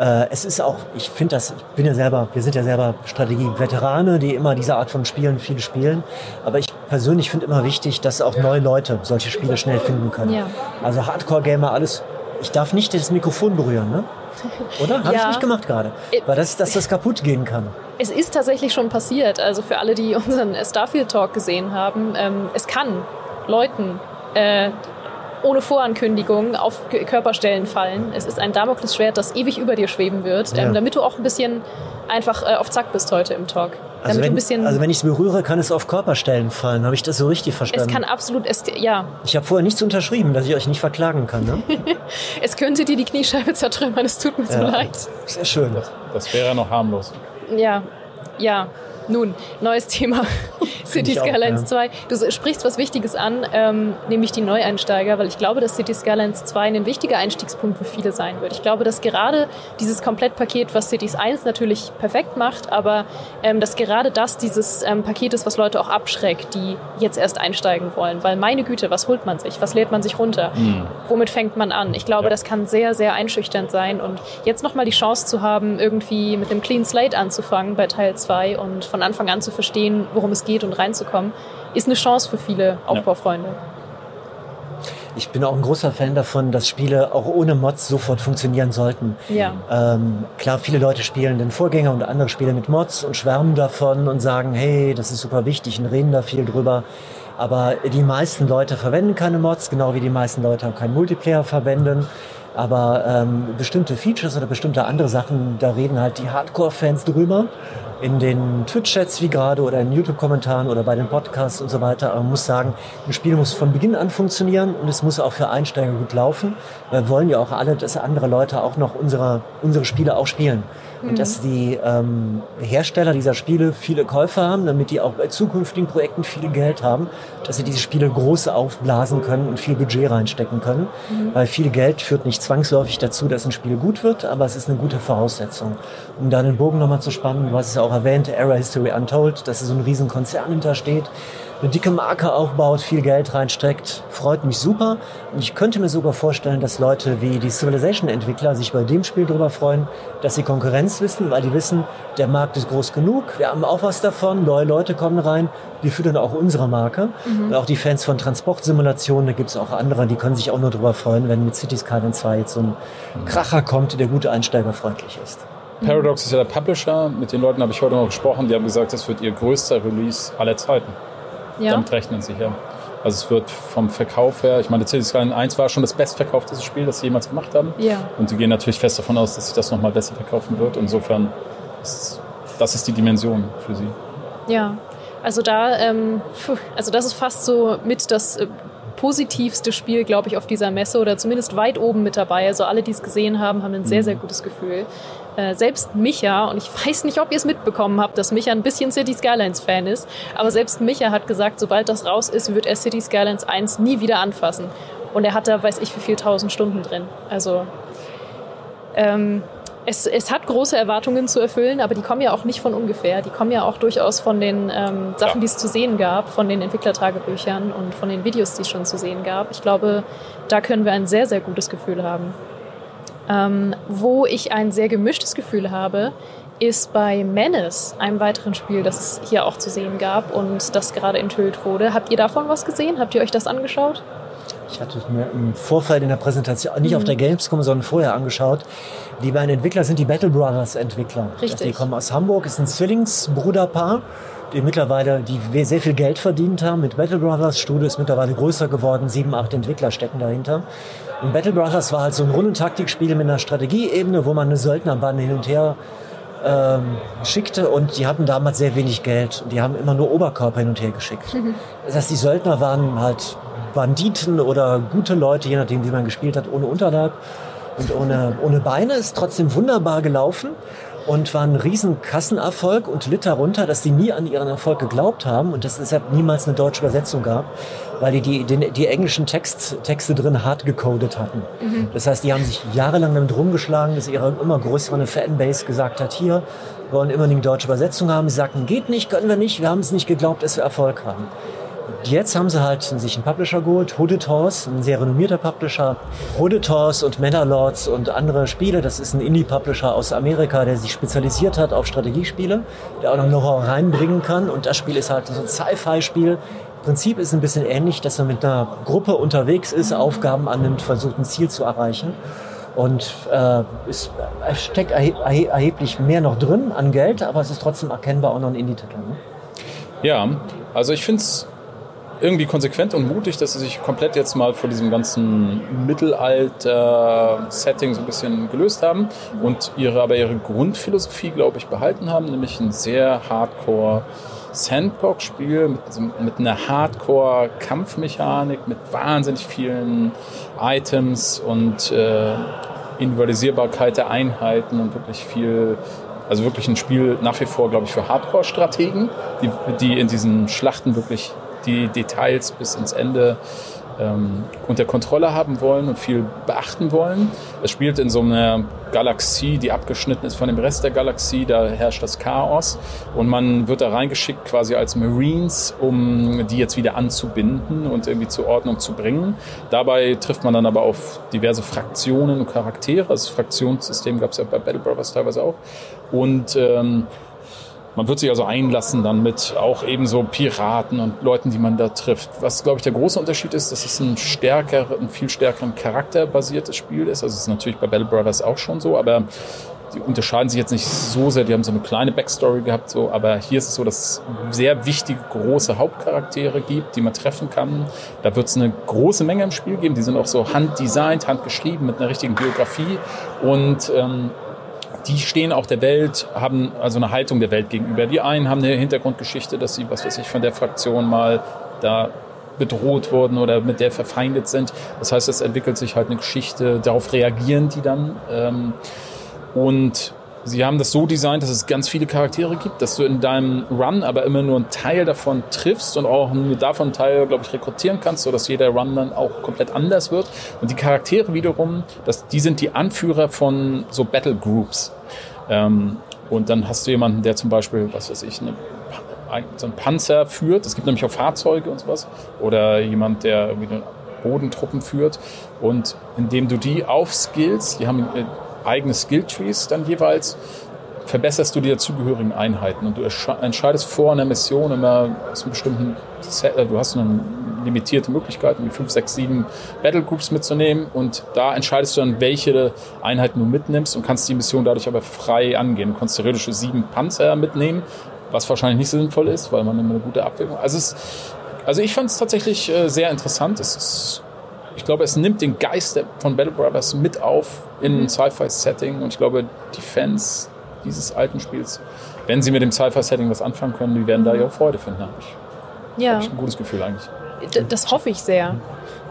Äh, es ist auch, ich finde das, ich bin ja selber, wir sind ja selber Strategie-Veterane, die immer diese Art von Spielen viel spielen. Aber ich persönlich finde immer wichtig, dass auch neue Leute solche Spiele schnell finden können. Ja. Also Hardcore-Gamer, alles. Ich darf nicht das Mikrofon berühren, ne? Oder? Habe ja. ich nicht gemacht gerade. Äh, Weil das, dass das kaputt gehen kann. Es ist tatsächlich schon passiert. Also für alle, die unseren Starfield Talk gesehen haben, ähm, es kann Leuten äh, ohne Vorankündigung auf Körperstellen fallen. Es ist ein Damoklesschwert, das ewig über dir schweben wird, ähm, ja. damit du auch ein bisschen einfach äh, auf Zack bist heute im Talk. Also wenn, also wenn ich es berühre, kann es auf Körperstellen fallen. Habe ich das so richtig verstanden? Es kann absolut, es, ja. Ich habe vorher nichts unterschrieben, dass ich euch nicht verklagen kann. Ne? es könnte dir die Kniescheibe zertrümmern, es tut mir ja. so leid. Sehr schön. Das, das wäre noch harmlos. Ja, ja. Nun, neues Thema. City Skylines auch, ja. 2. Du sprichst was Wichtiges an, ähm, nämlich die Neueinsteiger, weil ich glaube, dass City Skylines 2 ein wichtiger Einstiegspunkt für viele sein wird. Ich glaube, dass gerade dieses Komplettpaket, was Cities 1 natürlich perfekt macht, aber ähm, dass gerade das dieses ähm, Paket ist, was Leute auch abschreckt, die jetzt erst einsteigen wollen. Weil meine Güte, was holt man sich? Was lädt man sich runter? Mhm. Womit fängt man an? Ich glaube, ja. das kann sehr, sehr einschüchternd sein. Und jetzt nochmal die Chance zu haben, irgendwie mit einem Clean Slate anzufangen bei Teil 2 und von Anfang an zu verstehen, worum es geht und reinzukommen, ist eine Chance für viele Aufbaufreunde. Ich bin auch ein großer Fan davon, dass Spiele auch ohne Mods sofort funktionieren sollten. Ja. Ähm, klar, viele Leute spielen den Vorgänger und andere Spiele mit Mods und schwärmen davon und sagen, hey, das ist super wichtig und reden da viel drüber. Aber die meisten Leute verwenden keine Mods, genau wie die meisten Leute auch keinen Multiplayer verwenden. Aber ähm, bestimmte Features oder bestimmte andere Sachen, da reden halt die Hardcore-Fans drüber. In den Twitch-Chats wie gerade oder in YouTube-Kommentaren oder bei den Podcasts und so weiter. Aber man muss sagen, ein Spiel muss von Beginn an funktionieren und es muss auch für Einsteiger gut laufen. Wir wollen ja auch alle, dass andere Leute auch noch unsere, unsere Spiele auch spielen. Und dass die ähm, Hersteller dieser Spiele viele Käufer haben, damit die auch bei zukünftigen Projekten viel Geld haben, dass sie diese Spiele groß aufblasen können und viel Budget reinstecken können. Mhm. Weil viel Geld führt nicht zwangsläufig dazu, dass ein Spiel gut wird, aber es ist eine gute Voraussetzung. Um da den Bogen nochmal zu spannen, du hast es ja auch erwähnt, Era History Untold, dass so ein riesen Konzern hintersteht eine dicke Marke aufbaut, viel Geld reinsteckt, freut mich super. Und ich könnte mir sogar vorstellen, dass Leute wie die Civilization-Entwickler sich bei dem Spiel darüber freuen, dass sie Konkurrenz wissen, weil die wissen, der Markt ist groß genug, wir haben auch was davon, neue Leute kommen rein, wir füttern auch unsere Marke. Mhm. Und auch die Fans von Transportsimulationen, da gibt es auch andere, die können sich auch nur darüber freuen, wenn mit Cities Skyline 2 jetzt so ein Kracher kommt, der gute einsteigerfreundlich ist. Paradox ist ja der Publisher. Mit den Leuten habe ich heute noch gesprochen. Die haben gesagt, das wird ihr größter Release aller Zeiten. Ja. Damit rechnen sie ja. Also es wird vom Verkauf her, ich meine, Cities Skyline 1 war schon das bestverkaufteste Spiel, das sie jemals gemacht haben. Ja. Und sie gehen natürlich fest davon aus, dass sich das nochmal besser verkaufen wird. Insofern, ist, das ist die Dimension für sie. Ja, also da, ähm, also das ist fast so mit das äh, positivste Spiel, glaube ich, auf dieser Messe oder zumindest weit oben mit dabei. Also alle, die es gesehen haben, haben ein sehr, mhm. sehr gutes Gefühl. Äh, selbst Micha, und ich weiß nicht, ob ihr es mitbekommen habt, dass Micha ein bisschen City Skylines Fan ist, aber selbst Micha hat gesagt, sobald das raus ist, wird er City Skylines 1 nie wieder anfassen. Und er hat da, weiß ich, wie viel tausend Stunden drin. Also ähm, es, es hat große Erwartungen zu erfüllen, aber die kommen ja auch nicht von ungefähr. Die kommen ja auch durchaus von den ähm, Sachen, ja. die es zu sehen gab, von den Entwicklertagebüchern und von den Videos, die es schon zu sehen gab. Ich glaube, da können wir ein sehr, sehr gutes Gefühl haben. Ähm, wo ich ein sehr gemischtes Gefühl habe, ist bei Menace, einem weiteren Spiel, das es hier auch zu sehen gab und das gerade enthüllt wurde. Habt ihr davon was gesehen? Habt ihr euch das angeschaut? Ich hatte es mir im Vorfeld in der Präsentation, nicht mhm. auf der Gamescom, sondern vorher angeschaut. Die beiden Entwickler sind die Battle Brothers Entwickler. Richtig. Die kommen aus Hamburg, ist ein Zwillingsbruderpaar, die mittlerweile die sehr viel Geld verdient haben mit Battle Brothers. Studio ist mittlerweile größer geworden, sieben, acht Entwickler stecken dahinter. Und Battle Brothers war halt so ein Rundentaktikspiel mit einer Strategieebene, wo man eine Söldnerbande hin und her ähm, schickte und die hatten damals sehr wenig Geld die haben immer nur Oberkörper hin und her geschickt. Mhm. Das heißt, die Söldner waren halt Banditen oder gute Leute, je nachdem, wie man gespielt hat, ohne Unterleib und ohne, ohne Beine. Ist trotzdem wunderbar gelaufen und war ein riesen Kassenerfolg und litt darunter, dass die nie an ihren Erfolg geglaubt haben und dass es deshalb niemals eine deutsche Übersetzung gab, weil die die, die, die englischen Text, Texte drin hart gecodet hatten. Mhm. Das heißt, die haben sich jahrelang damit rumgeschlagen, dass ihre immer größere Fanbase gesagt hat, hier, wir wollen immer eine deutsche Übersetzung haben. Sie sagten, geht nicht, können wir nicht, wir haben es nicht geglaubt, dass wir Erfolg haben. Jetzt haben sie halt sich einen Publisher geholt, Hooded Horse, ein sehr renommierter Publisher. Hooded Horse und Manor und andere Spiele, das ist ein Indie-Publisher aus Amerika, der sich spezialisiert hat auf Strategiespiele, der auch noch Know-how reinbringen kann. Und das Spiel ist halt so ein Sci-Fi-Spiel. Prinzip ist ein bisschen ähnlich, dass man mit einer Gruppe unterwegs ist, Aufgaben annimmt, versucht ein Ziel zu erreichen. Und äh, es steckt erheb erheblich mehr noch drin an Geld, aber es ist trotzdem erkennbar auch noch ein Indie-Titel. Ne? Ja, also ich finde es irgendwie konsequent und mutig, dass sie sich komplett jetzt mal von diesem ganzen Mittelalter-Setting so ein bisschen gelöst haben und ihre, aber ihre Grundphilosophie, glaube ich, behalten haben, nämlich ein sehr Hardcore Sandbox-Spiel mit, mit einer Hardcore-Kampfmechanik, mit wahnsinnig vielen Items und äh, Individualisierbarkeit der Einheiten und wirklich viel also wirklich ein Spiel nach wie vor, glaube ich, für Hardcore-Strategen, die, die in diesen Schlachten wirklich die Details bis ins Ende ähm, unter Kontrolle haben wollen und viel beachten wollen. Es spielt in so einer Galaxie, die abgeschnitten ist von dem Rest der Galaxie, da herrscht das Chaos und man wird da reingeschickt quasi als Marines, um die jetzt wieder anzubinden und irgendwie zur Ordnung zu bringen. Dabei trifft man dann aber auf diverse Fraktionen und Charaktere. Das Fraktionssystem gab es ja bei Battle Brothers teilweise auch. Und ähm, man wird sich also einlassen dann mit auch ebenso Piraten und Leuten, die man da trifft. Was, glaube ich, der große Unterschied ist, dass es ein stärker, ein viel stärkeren charakterbasiertes Spiel ist. Also es ist natürlich bei Battle Brothers auch schon so, aber die unterscheiden sich jetzt nicht so sehr, die haben so eine kleine Backstory gehabt, so, aber hier ist es so, dass es sehr wichtige, große Hauptcharaktere gibt, die man treffen kann. Da wird es eine große Menge im Spiel geben, die sind auch so handdesignt, handgeschrieben mit einer richtigen Biografie und ähm, die stehen auch der Welt, haben also eine Haltung der Welt gegenüber. Die einen haben eine Hintergrundgeschichte, dass sie, was weiß ich, von der Fraktion mal da bedroht wurden oder mit der verfeindet sind. Das heißt, es entwickelt sich halt eine Geschichte, darauf reagieren die dann. Ähm, und sie haben das so designt, dass es ganz viele Charaktere gibt, dass du in deinem Run aber immer nur einen Teil davon triffst und auch nur davon einen Teil, glaube ich, rekrutieren kannst, sodass jeder Run dann auch komplett anders wird. Und die Charaktere wiederum, das, die sind die Anführer von so Battle Groups. Ähm, und dann hast du jemanden, der zum Beispiel, was weiß ich, eine, so einen Panzer führt. Es gibt nämlich auch Fahrzeuge und sowas. Oder jemand, der irgendwie Bodentruppen führt. Und indem du die aufskillst, die haben äh, eigene Skilltrees dann jeweils, verbesserst du die dazugehörigen Einheiten. Und du entscheidest vor einer Mission immer aus einem bestimmten, Set, äh, du hast eine limitierte Möglichkeit, wie 5, 6, 7 Battlegroups mitzunehmen. Und da entscheidest du dann, welche Einheiten du mitnimmst und kannst die Mission dadurch aber frei angehen. Du kannst theoretisch sieben Panzer mitnehmen, was wahrscheinlich nicht so sinnvoll ist, weil man immer eine gute Abwägung. Also, es, also ich fand es tatsächlich äh, sehr interessant. Es ist, ich glaube, es nimmt den Geist von Battle Brothers mit auf in ein Sci-Fi-Setting und ich glaube, die Fans dieses alten Spiels, wenn sie mit dem Sci-Fi-Setting was anfangen können, die werden da ihre Freude finden. Habe ich, Ja, hab ich ein gutes Gefühl eigentlich. d- das hoffe ich sehr.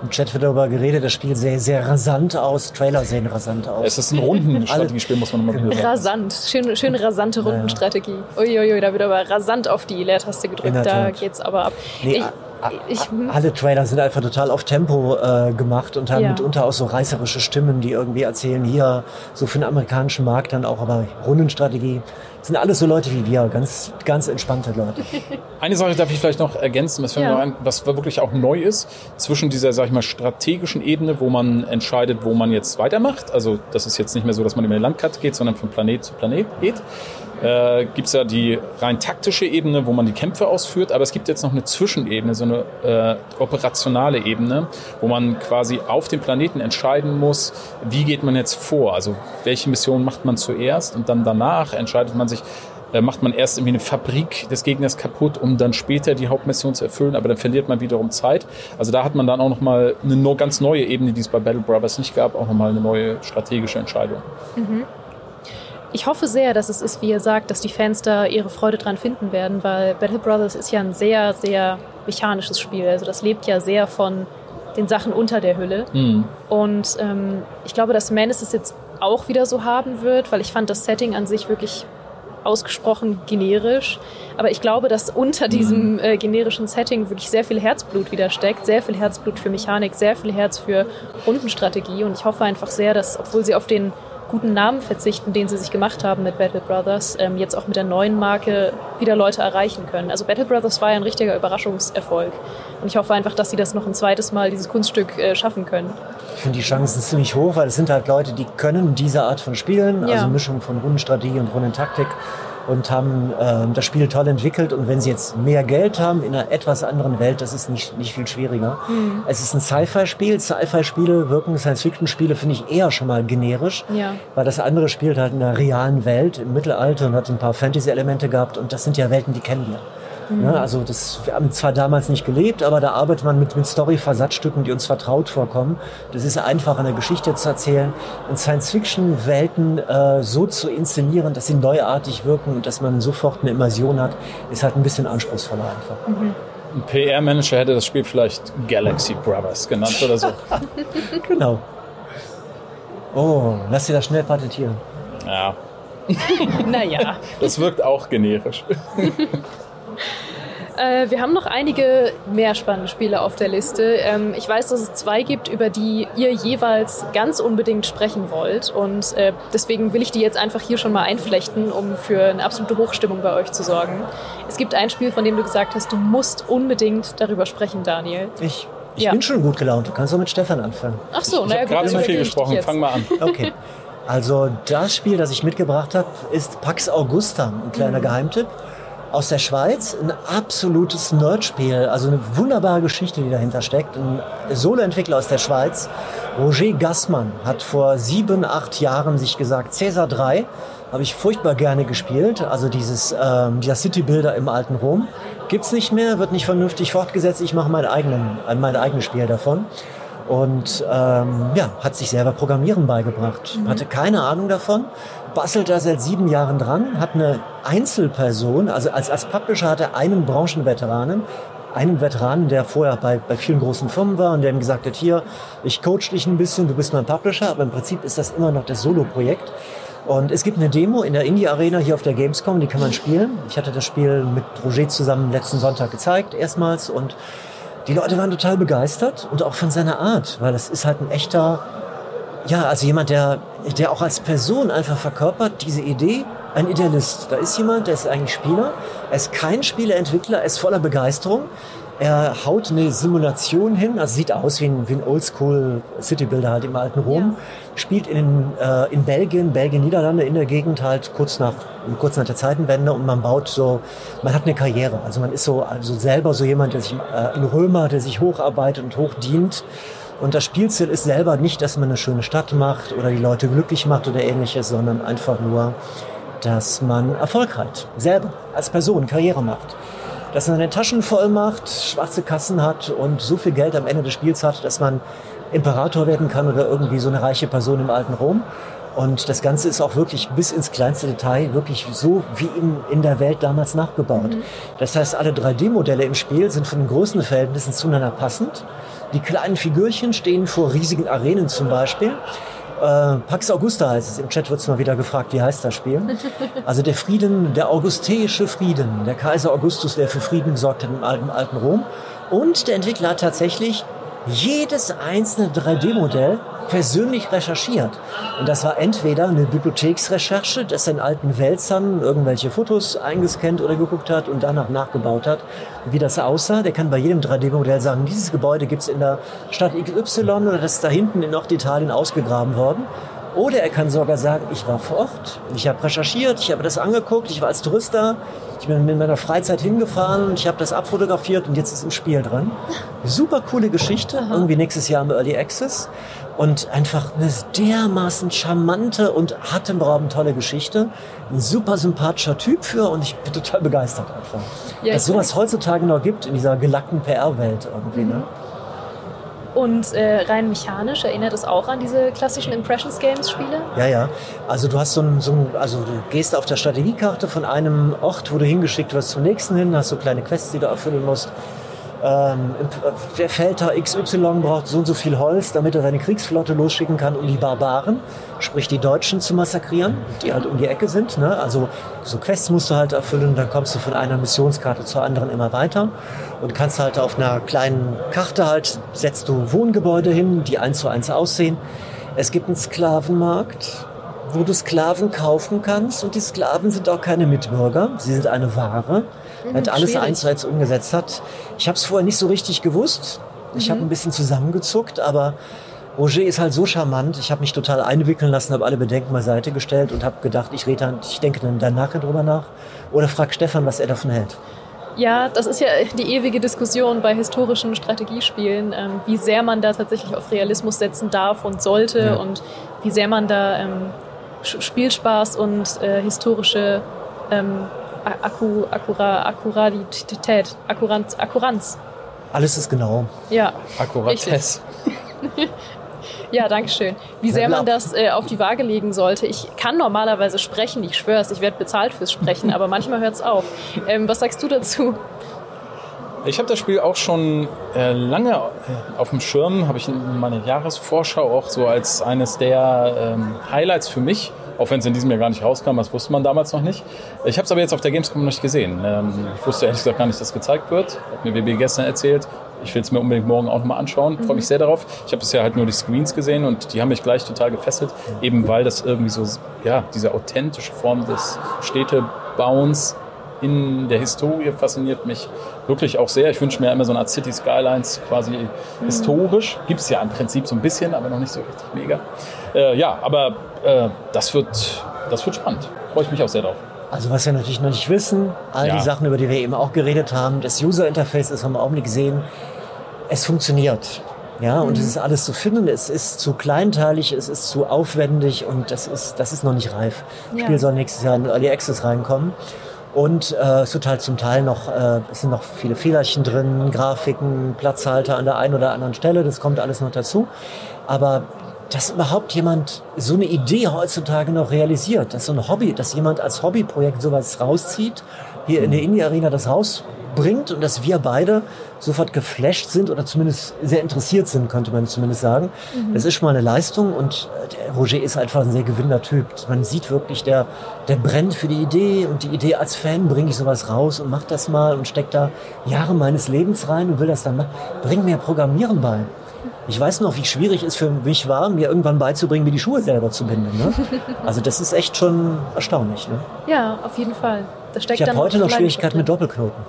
Im Chat wird darüber geredet, das Spiel sähe sehr rasant aus, Trailer sehen rasant aus. Es ist ein Rundenstrategiespiel, muss man nochmal wieder sagen. Rasant, schön, schön rasante Rundenstrategie. Uiuiui, da wird aber rasant auf die Leertaste gedrückt, da geht's aber ab. Nee, ich, a- a- ich, alle Trailer sind einfach total auf Tempo äh, gemacht und haben Ja. mitunter auch so reißerische Stimmen, die irgendwie erzählen, hier so für den amerikanischen Markt dann auch, aber Rundenstrategie. Das sind alles so Leute wie wir, ganz, ganz entspannte Leute. Eine Sache darf ich vielleicht noch ergänzen, was, Ja. ein, was wirklich auch neu ist, zwischen dieser, sag ich mal, strategischen Ebene, wo man entscheidet, wo man jetzt weitermacht. Also das ist jetzt nicht mehr so, dass man über eine Landkarte geht, sondern von Planet zu Planet geht. Äh, gibt es ja die rein taktische Ebene, wo man die Kämpfe ausführt, aber es gibt jetzt noch eine Zwischenebene, so eine äh, operationale Ebene, wo man quasi auf dem Planeten entscheiden muss, wie geht man jetzt vor, also welche Mission macht man zuerst und dann danach entscheidet man sich, äh, macht man erst irgendwie eine Fabrik des Gegners kaputt, um dann später die Hauptmission zu erfüllen, aber dann verliert man wiederum Zeit. Also da hat man dann auch nochmal eine ganz neue Ebene, die es bei Battle Brothers nicht gab, auch nochmal eine neue strategische Entscheidung. Ich hoffe sehr, dass es ist, wie ihr sagt, dass die Fans da ihre Freude dran finden werden, weil Battle Brothers ist ja ein sehr, sehr mechanisches Spiel. Also das lebt ja sehr von den Sachen unter der Hülle. Hm. Und ähm, ich glaube, dass Manus es jetzt auch wieder so haben wird, weil ich fand das Setting an sich wirklich ausgesprochen generisch. Aber ich glaube, dass unter diesem äh, generischen Setting wirklich sehr viel Herzblut wieder steckt. Sehr viel Herzblut für Mechanik, sehr viel Herz für Rundenstrategie. Und ich hoffe einfach sehr, dass, obwohl sie auf den guten Namen verzichten, den sie sich gemacht haben mit Battle Brothers, ähm, jetzt auch mit der neuen Marke wieder Leute erreichen können. Also Battle Brothers war ja ein richtiger Überraschungserfolg. Und ich hoffe einfach, dass sie das noch ein zweites Mal, dieses Kunststück, äh, schaffen können. Ich finde die Chancen ziemlich hoch, weil es sind halt Leute, die können diese Art von Spielen, Ja. also Mischung von Rundenstrategie und Rundentaktik und haben ähm, das Spiel toll entwickelt. Und wenn sie jetzt mehr Geld haben in einer etwas anderen Welt, das ist nicht, nicht viel schwieriger. Mhm. Es ist ein Sci-Fi-Spiel. Sci-Fi-Spiele wirken, Science-Fiction-Spiele finde ich eher schon mal generisch, Ja. weil das andere spielt halt in der realen Welt im Mittelalter und hat ein paar Fantasy-Elemente gehabt. Und das sind ja Welten, die kennen wir. Ne, also das, wir haben zwar damals nicht gelebt, aber da arbeitet man mit, mit Story-Versatzstücken, die uns vertraut vorkommen. Das ist einfach eine Geschichte zu erzählen, in Science-Fiction-Welten äh, so zu inszenieren, dass sie neuartig wirken und dass man sofort eine Immersion hat, ist halt ein bisschen anspruchsvoller einfach. Ein PR-Manager hätte das Spiel vielleicht Galaxy Brothers genannt oder so. Genau. Oh, lass dir das schnell patentieren. Ja, Naja. das wirkt auch generisch. Äh, wir haben noch einige mehr spannende Spiele auf der Liste. Ähm, ich weiß, dass es zwei gibt, über die ihr jeweils ganz unbedingt sprechen wollt. Und äh, deswegen will ich die jetzt einfach hier schon mal einflechten, um für eine absolute Hochstimmung bei euch zu sorgen. Es gibt ein Spiel, von dem du gesagt hast, du musst unbedingt darüber sprechen, Daniel. Ich, ich Ja. bin schon gut gelaunt. Du kannst doch mit Stefan anfangen. Ach so, Ich naja, habe gerade zu viel ich gesprochen, fang mal an. Okay. Also das Spiel, das ich mitgebracht habe, ist Pax Augusta, ein kleiner Geheimtipp. Aus der Schweiz, ein absolutes Nerdspiel, also eine wunderbare Geschichte, die dahinter steckt. Ein Solo-Entwickler aus der Schweiz, Roger Gassmann, hat vor sieben, acht Jahren sich gesagt, Cäsar 3 habe ich furchtbar gerne gespielt, also dieses, ähm, dieser City-Builder im alten Rom. Gibt's nicht mehr, wird nicht vernünftig fortgesetzt, ich mache mein, eigenen, mein eigenes Spiel davon und ähm, ja, hat sich selber Programmieren beigebracht. Mhm. Hatte keine Ahnung davon, bastelt da seit sieben Jahren dran, hat eine Einzelperson, also als, als Publisher hat er einen Branchenveteranen, einen Veteranen, der vorher bei, bei vielen großen Firmen war und der ihm gesagt hat, hier, ich coach dich ein bisschen, du bist mein Publisher, aber im Prinzip ist das immer noch das Solo-Projekt. Und es gibt eine Demo in der Indie Arena hier auf der Gamescom, die kann man spielen. Ich hatte das Spiel mit Roger zusammen letzten Sonntag gezeigt, erstmals und die Leute waren total begeistert und auch von seiner Art, weil es ist halt ein echter, ja, also jemand, der, der auch als Person einfach verkörpert diese Idee, ein Idealist. Da ist jemand, der ist eigentlich Spieler, er ist kein Spieleentwickler, er ist voller Begeisterung, er haut eine Simulation hin, also sieht aus wie ein, wie ein Oldschool Citybuilder halt im alten Rom. Ja. Spielt in, äh, in Belgien, Belgien, Niederlande in der Gegend halt kurz nach, kurz nach der Zeitenwende und man baut so, man hat eine Karriere. Also man ist so also selber so jemand, der sich, äh, ein Römer, der sich hocharbeitet und hochdient. Und das Spielziel ist selber nicht, dass man eine schöne Stadt macht oder die Leute glücklich macht oder ähnliches, sondern einfach nur, dass man Erfolg hat. Selber, als Person, Karriere macht dass man seine Taschen voll macht, schwarze Kassen hat und so viel Geld am Ende des Spiels hat, dass man Imperator werden kann oder irgendwie so eine reiche Person im alten Rom. Und das Ganze ist auch wirklich bis ins kleinste Detail wirklich so wie in, in der Welt damals nachgebaut. Mhm. Das heißt, alle 3D-Modelle im Spiel sind von den Größenverhältnissen zueinander passend. Die kleinen Figürchen stehen vor riesigen Arenen zum Beispiel. Äh, Pax Augusta heißt es. Im Chat wird es mal wieder gefragt, wie heißt das Spiel? Also der Frieden, der augusteische Frieden. Der Kaiser Augustus, der für Frieden gesorgt hat im alten, alten Rom. Und der Entwickler hat tatsächlich jedes einzelne 3D-Modell persönlich recherchiert. Und das war entweder eine Bibliotheksrecherche, dass er in alten Wälzern irgendwelche Fotos eingescannt oder geguckt hat und danach nachgebaut hat, wie das aussah. Der kann bei jedem 3D-Modell sagen, dieses Gebäude gibt es in der Stadt XY oder das ist da hinten in Norditalien ausgegraben worden. Oder er kann sogar sagen, ich war vor Ort, ich habe recherchiert, ich habe das angeguckt, ich war als Tourist da, ich bin in meiner Freizeit hingefahren und ich habe das abfotografiert und jetzt ist ein Spiel dran. Super coole Geschichte, Aha. irgendwie nächstes Jahr im Early Access und einfach eine dermaßen charmante und atemberaubend tolle Geschichte. Ein super sympathischer Typ für und ich bin total begeistert einfach. Ja, dass sowas heutzutage noch gibt in dieser gelackten PR-Welt irgendwie. Mhm. Ne? Und äh, rein mechanisch erinnert es auch an diese klassischen Impressions Games Spiele? Ja, ja. Also du hast so ein, so ein, also du gehst auf der Strategiekarte von einem Ort, wo du hingeschickt wirst, zum nächsten hin, hast so kleine Quests, die du erfüllen musst ähm, der Feldherr XY braucht so und so viel Holz, damit er seine Kriegsflotte losschicken kann, um die Barbaren, sprich die Deutschen zu massakrieren, die halt um die Ecke sind. Ne? Also so Quests musst du halt erfüllen, dann kommst du von einer Missionskarte zur anderen immer weiter und kannst halt auf einer kleinen Karte halt, setzt du Wohngebäude hin, die eins zu eins aussehen. Es gibt einen Sklavenmarkt, wo du Sklaven kaufen kannst und die Sklaven sind auch keine Mitbürger, sie sind eine Ware mhm, hat alles eins zu eins umgesetzt hat. Ich habe es vorher nicht so richtig gewusst. Ich mhm. habe ein bisschen zusammengezuckt, aber Roger ist halt so charmant. Ich habe mich total einwickeln lassen, habe alle Bedenken beiseite gestellt und habe gedacht, ich rede ich denke dann danach drüber nach oder frag Stefan, was er davon hält. Ja, das ist ja die ewige Diskussion bei historischen Strategiespielen, ähm, wie sehr man da tatsächlich auf Realismus setzen darf und sollte ja. und wie sehr man da ähm, Spielspaß und äh, historische ähm, Akku, Akkura, Akkuratität, Akkuranz, Akkuranz. Alles ist genau. Ja. Akkuratess. ja, danke schön. Wie sehr man das äh, auf die Waage legen sollte. Ich kann normalerweise sprechen, ich schwöre es, ich werde bezahlt fürs Sprechen, aber manchmal hört es auf. Ähm, was sagst du dazu? Ich habe das Spiel auch schon äh, lange äh, auf dem Schirm, habe ich in meiner Jahresvorschau auch so als eines der ähm, Highlights für mich auch wenn es in diesem Jahr gar nicht rauskam, das wusste man damals noch nicht. Ich habe es aber jetzt auf der Gamescom noch nicht gesehen. Ähm, ich wusste ehrlich gesagt gar nicht, dass es gezeigt wird. Hat mir WB gestern erzählt. Ich will es mir unbedingt morgen auch nochmal anschauen. Freue mich mhm. sehr darauf. Ich habe bisher halt nur die Screens gesehen und die haben mich gleich total gefesselt, eben weil das irgendwie so, ja, diese authentische Form des Städtebauens in der Historie fasziniert mich wirklich auch sehr. Ich wünsche mir immer so eine Art City Skylines quasi mhm. historisch. Gibt es ja im Prinzip so ein bisschen, aber noch nicht so richtig mega. Äh, ja, aber äh, das, wird, das wird spannend. Freue ich mich auch sehr drauf. Also was wir natürlich noch nicht wissen, all Ja. die Sachen, über die wir eben auch geredet haben, das User Interface ist im Augenblick gesehen, es funktioniert. Ja, und es ist alles zu finden, es ist zu kleinteilig, es ist zu aufwendig und das ist, das ist noch nicht reif. Das Ja. Spiel soll nächstes Jahr in Early Access reinkommen. Und äh, es wird halt zum Teil noch, äh, es sind noch viele Fehlerchen drin, Grafiken, Platzhalter an der einen oder anderen Stelle, das kommt alles noch dazu. Aber dass überhaupt jemand so eine Idee heutzutage noch realisiert, dass so ein Hobby, dass jemand als Hobbyprojekt sowas rauszieht, hier in der Indie-Arena das rausbringt und dass wir beide sofort geflasht sind oder zumindest sehr interessiert sind, könnte man zumindest sagen. Das ist schon mal eine Leistung und der Roger ist einfach ein sehr gewinnender Typ. Man sieht wirklich, der, der brennt für die Idee und die Idee als Fan bringe ich sowas raus und mach das mal und steckt da Jahre meines Lebens rein und will das dann machen. Bring mir Programmieren bei. Ich weiß noch, wie schwierig es für mich war, mir irgendwann beizubringen, wie die Schuhe selber zu binden. Ne? Also das ist echt schon erstaunlich. Ne? Ja, auf jeden Fall. Da steckt Ich habe heute noch Schwierigkeiten mit. Doppelknoten.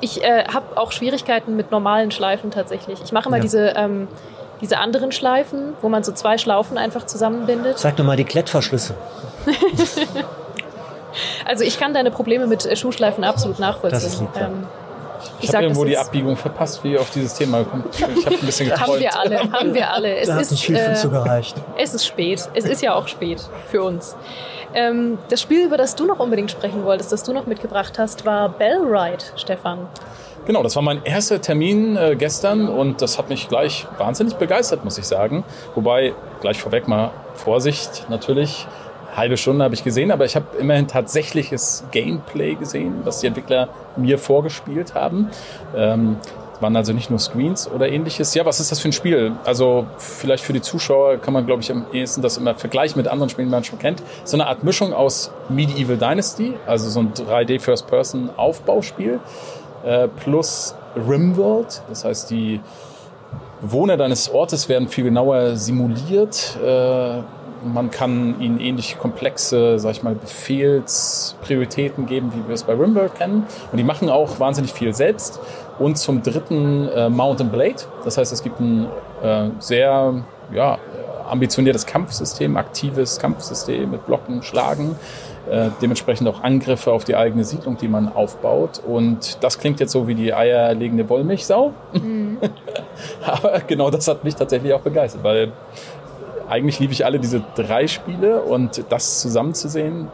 Ich äh, habe auch Schwierigkeiten mit normalen Schleifen tatsächlich. Ich mache immer Ja. diese, ähm, diese anderen Schleifen, wo man so zwei Schlaufen einfach zusammenbindet. Sag doch mal die Klettverschlüsse. Also ich kann deine Probleme mit äh, Schuhschleifen absolut nachvollziehen. Das ist lieb, ja. Ähm, Ich, sag habe irgendwo das die Abbiegung verpasst, wie ihr auf dieses Thema kommt. Ich habe ein bisschen geträumt. haben wir alle, haben wir alle. Es Da hat ist, nicht viel äh, zu gereicht. es ist spät. Es ist ja auch spät für uns. Ähm, das Spiel, über das du noch unbedingt sprechen wolltest, das du noch mitgebracht hast, war Bellride, Stefan. Genau, das war mein erster Termin äh, gestern und das hat mich gleich wahnsinnig begeistert, muss ich sagen. Wobei, gleich vorweg mal Vorsicht natürlich. Halbe Stunde habe ich gesehen, aber ich habe immerhin tatsächliches Gameplay gesehen, was die Entwickler mir vorgespielt haben. Ähm, waren also nicht nur Screens oder ähnliches. Ja, was ist das für ein Spiel? Also vielleicht für die Zuschauer kann man, glaube ich, am ehesten das immer vergleichen mit anderen Spielen, die man schon kennt. So eine Art Mischung aus Medieval Dynasty, also so ein 3D First-Person-Aufbauspiel, äh, plus Rimworld, das heißt die Bewohner deines Ortes werden viel genauer simuliert. Äh, man kann ihnen ähnlich komplexe, sag ich mal, Befehlsprioritäten geben, wie wir es bei Rimworld kennen. Und die machen auch wahnsinnig viel selbst. Und zum dritten äh, Mountain Blade. Das heißt, es gibt ein äh, sehr ja, ambitioniertes Kampfsystem, aktives Kampfsystem mit Blocken, Schlagen. Äh, dementsprechend auch Angriffe auf die eigene Siedlung, die man aufbaut. Und das klingt jetzt so wie die eierlegende Wollmilchsau. Aber genau das hat mich tatsächlich auch begeistert, weil eigentlich liebe ich alle diese drei Spiele und das zusammenzusehen,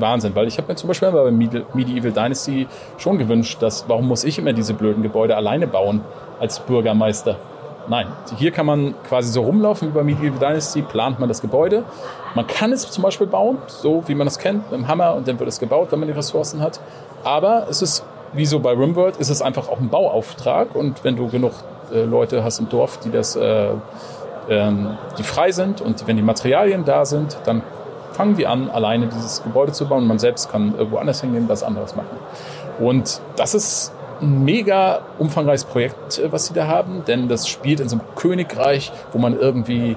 Wahnsinn. Weil ich habe mir zum Beispiel bei Medi- Medieval Dynasty schon gewünscht, dass warum muss ich immer diese blöden Gebäude alleine bauen als Bürgermeister? Nein, hier kann man quasi so rumlaufen wie bei Medieval Dynasty, plant man das Gebäude. Man kann es zum Beispiel bauen, so wie man es kennt, mit dem Hammer und dann wird es gebaut, wenn man die Ressourcen hat. Aber es ist, wie so bei Rimworld, ist es einfach auch ein Bauauftrag und wenn du genug äh, Leute hast im Dorf, die das äh, ähm, die frei sind und wenn die Materialien da sind, dann fangen die an, alleine dieses Gebäude zu bauen. Man selbst kann irgendwo anders hingehen, was anderes machen. Und das ist ein mega umfangreiches Projekt, äh, was sie da haben, denn das spielt in so einem Königreich, wo man irgendwie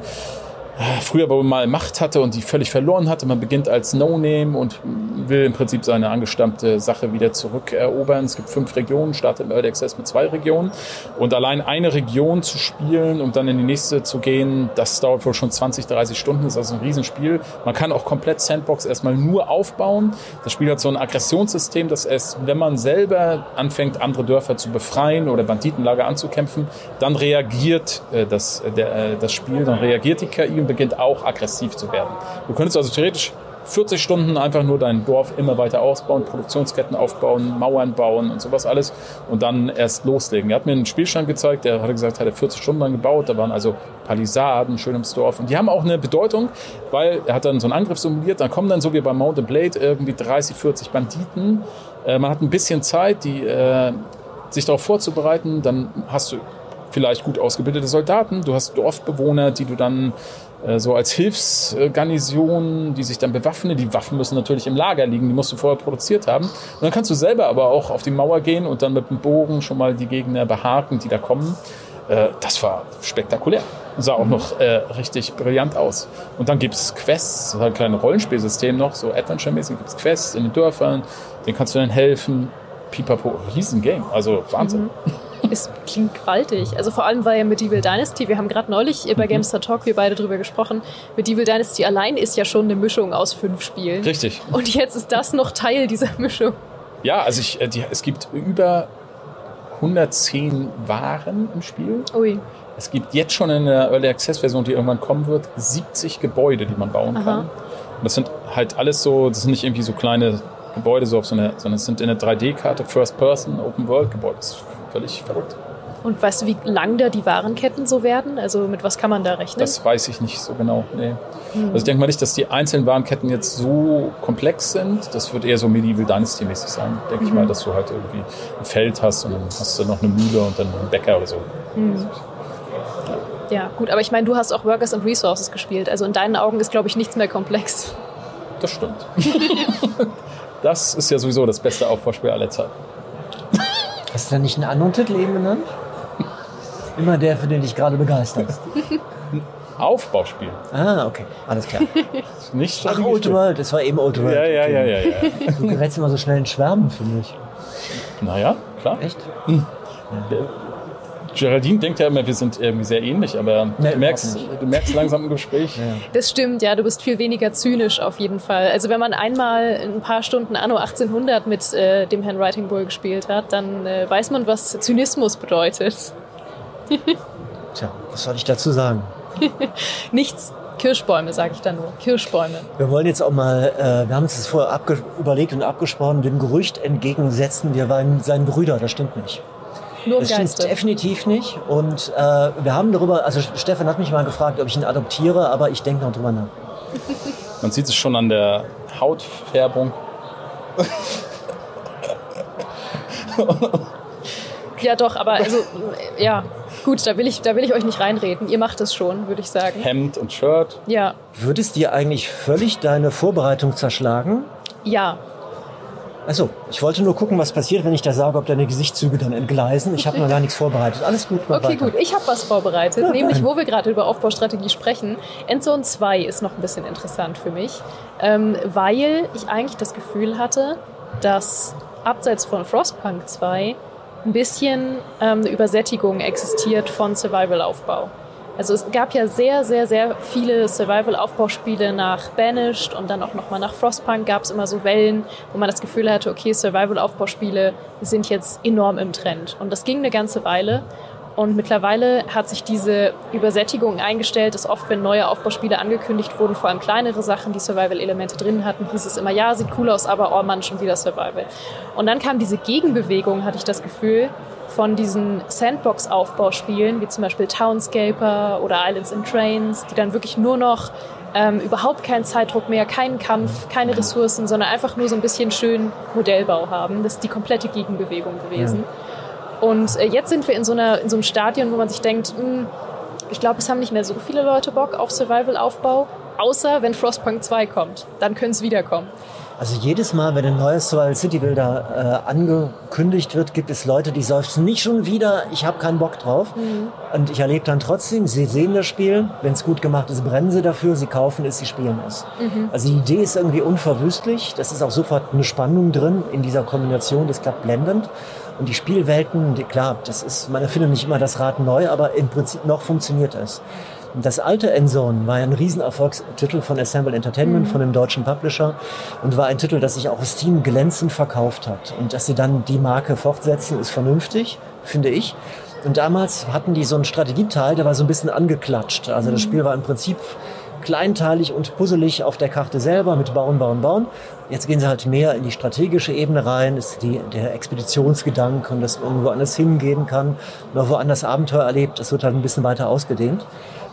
früher, wo man mal Macht hatte und die völlig verloren hatte. Man beginnt als No-Name und will im Prinzip seine angestammte Sache wieder zurückerobern. Es gibt fünf Regionen, startet im Early Access mit zwei Regionen. Und allein eine Region zu spielen und dann in die nächste zu gehen, das dauert wohl schon 20, 30 Stunden. Das ist also ein Riesenspiel. Man kann auch komplett Sandbox erstmal nur aufbauen. Das Spiel hat so ein Aggressionssystem, dass es, wenn man selber anfängt, andere Dörfer zu befreien oder Banditenlager anzukämpfen, dann reagiert äh, das, äh, der, äh, das Spiel, dann reagiert die KI und beginnt auch aggressiv zu werden. Du könntest also theoretisch 40 Stunden einfach nur dein Dorf immer weiter ausbauen, Produktionsketten aufbauen, Mauern bauen und sowas alles und dann erst loslegen. Er hat mir einen Spielstand gezeigt, der hat gesagt, hat er 40 Stunden lang gebaut, da waren also Palisaden schön im Dorf und die haben auch eine Bedeutung, weil er hat dann so einen Angriff simuliert, dann kommen dann so wie bei Mountain Blade irgendwie 30, 40 Banditen. Äh, man hat ein bisschen Zeit, die, äh, sich darauf vorzubereiten, dann hast du vielleicht gut ausgebildete Soldaten, du hast Dorfbewohner, die du dann so als Hilfsgarnison, die sich dann bewaffnen. Die Waffen müssen natürlich im Lager liegen, die musst du vorher produziert haben. Und dann kannst du selber aber auch auf die Mauer gehen und dann mit dem Bogen schon mal die Gegner behaken, die da kommen. Äh, das war spektakulär. Sah auch noch äh, richtig brillant aus. Und dann gibt's Quests, das ist halt ein kleines Rollenspielsystem noch, so Adventure-mäßig gibt's Quests in den Dörfern, denen kannst du dann helfen. Pipapo, Riesengame, also Wahnsinn. Es klingt gewaltig. Also vor allem, weil ja Medieval Dynasty, wir haben gerade neulich bei Mhm. Gamestar Talk wir beide drüber gesprochen, Medieval Dynasty allein ist ja schon eine Mischung aus fünf Spielen. Richtig. Und jetzt ist das noch Teil dieser Mischung. Ja, also ich, äh, die, es gibt über 110 Waren im Spiel. Ui. Es gibt jetzt schon in der Early Access Version, die irgendwann kommen wird, 70 Gebäude, die man bauen Aha. kann. Und das sind halt alles so, das sind nicht irgendwie so kleine Gebäude, so auf so eine, sondern es sind in der 3D-Karte First Person Open World Gebäude. Das ist völlig verrückt. Und weißt du, wie lang da die Warenketten so werden? Also mit was kann man da rechnen? Das weiß ich nicht so genau. Nee. Also ich denke mal nicht, dass die einzelnen Warenketten jetzt so komplex sind. Das wird eher so Medieval Dynasty-mäßig sein. Denke ich mal, dass du halt irgendwie ein Feld hast und dann hast du noch eine Mühle und dann einen Bäcker oder so. ja, gut, aber ich meine, du hast auch Workers and Resources gespielt. Also in deinen Augen ist, glaube ich, nichts mehr komplex. Das stimmt. das ist ja sowieso das beste Aufbauspiel aller Zeiten. Hast du da nicht einen anderen Titel eben genannt? Immer der, für den dich gerade begeisterst. Aufbauspiel. Ah, okay. Alles klar. Nicht Ach. Old World. Es war eben Old World. Ja, ja, ja, ja, ja. Du gerätst immer so schnell in Schwärmen, finde ich. Naja, klar. Echt? Geraldine denkt ja immer, wir sind irgendwie sehr ähnlich, aber Nee, du, merkst, du merkst langsam im Gespräch, Das stimmt, ja, du bist viel weniger zynisch auf jeden Fall. Also wenn man einmal ein paar Stunden Anno 1800 mit äh, dem Handwriting Bull gespielt hat, dann äh, weiß man, was Zynismus bedeutet. Tja, was soll ich dazu sagen? Nichts. Kirschbäume, sage ich da nur. Kirschbäume. Wir wollen jetzt auch mal, äh, wir haben uns das vorher überlegt und abgesprochen, dem Gerücht entgegensetzen, wir waren seine Brüder. Das stimmt nicht. Nur Das stimmt definitiv nicht. Und äh, wir haben darüber, also Stefan hat mich mal gefragt, ob ich ihn adoptiere, aber ich denke noch drüber nach. man sieht es schon an der Hautfärbung. Ja, doch, aber also, ja, gut, da will, ich, da will ich euch nicht reinreden. Ihr macht es schon, würde ich sagen. Hemd und Shirt. Ja, Würde es dir eigentlich völlig deine Vorbereitung zerschlagen? ja. Achso, ich wollte nur gucken, was passiert, wenn ich da sage, ob deine Gesichtszüge dann entgleisen. Ich habe noch gar nichts vorbereitet. Alles gut, Okay, weiter. gut. Ich habe was vorbereitet, nämlich wo wir gerade über Aufbaustrategie sprechen. Endzone 2 ist noch ein bisschen interessant für mich, ähm, weil ich eigentlich das Gefühl hatte, dass abseits von Frostpunk 2 ein bisschen ähm, eine Übersättigung existiert von Survival-Aufbau. Also es gab ja sehr, sehr, sehr viele Survival-Aufbauspiele nach Banished und dann auch nochmal nach Frostpunk gab es immer so Wellen, wo man das Gefühl hatte, okay, Survival-Aufbauspiele sind jetzt enorm im Trend. Und das ging eine ganze Weile. Und mittlerweile hat sich diese Übersättigung eingestellt, dass oft, wenn neue Aufbauspiele angekündigt wurden, vor allem kleinere Sachen, die Survival-Elemente drin hatten, hieß es immer, ja, sieht cool aus, aber oh Mann, schon wieder Survival. Und dann kam diese Gegenbewegung, hatte ich das Gefühl, von diesen Sandbox-Aufbauspielen, wie zum Beispiel Townscaper oder Islands in Trains, die dann wirklich nur noch ähm, überhaupt keinen Zeitdruck mehr, keinen Kampf, keine Ressourcen, sondern einfach nur so ein bisschen schön Modellbau haben. Das ist die komplette Gegenbewegung gewesen. Und äh, jetzt sind wir in so, einer, in so einem Stadion, wo man sich denkt, hm, ich glaube, es haben nicht mehr so viele Leute Bock auf Survival-Aufbau, außer wenn Frostpunk 2 kommt. Dann können es wiederkommen. Also jedes Mal, wenn ein neues Survival City Builder äh, angekündigt wird, gibt es Leute, die seufzen nicht schon wieder, ich habe keinen Bock drauf. Und ich erlebe dann trotzdem, sie sehen das Spiel, wenn es gut gemacht ist, brennen sie dafür, sie kaufen es, sie spielen es. Also die Idee ist irgendwie unverwüstlich, das ist auch sofort eine Spannung drin in dieser Kombination, das klappt blendend. Und die Spielwelten, die, klar, das ist, man erfindet nicht immer das Rad neu, aber im Prinzip noch funktioniert es. Das alte Endzone war ein Riesenerfolgstitel von Assemble Entertainment, von dem deutschen Publisher und war ein Titel, das sich auch auf Steam glänzend verkauft hat. Und dass sie dann die Marke fortsetzen, ist vernünftig, finde ich. Und damals hatten die so einen Strategieteil, der war so ein bisschen angeklatscht. Also das Spiel war im Prinzip kleinteilig und puzzelig auf der Karte selber mit Bauen, Bauen, Bauen. Jetzt gehen sie halt mehr in die strategische Ebene rein, ist die, der Expeditionsgedanke und dass man irgendwo anders hingehen kann oder woanders Abenteuer erlebt. Das wird halt ein bisschen weiter ausgedehnt.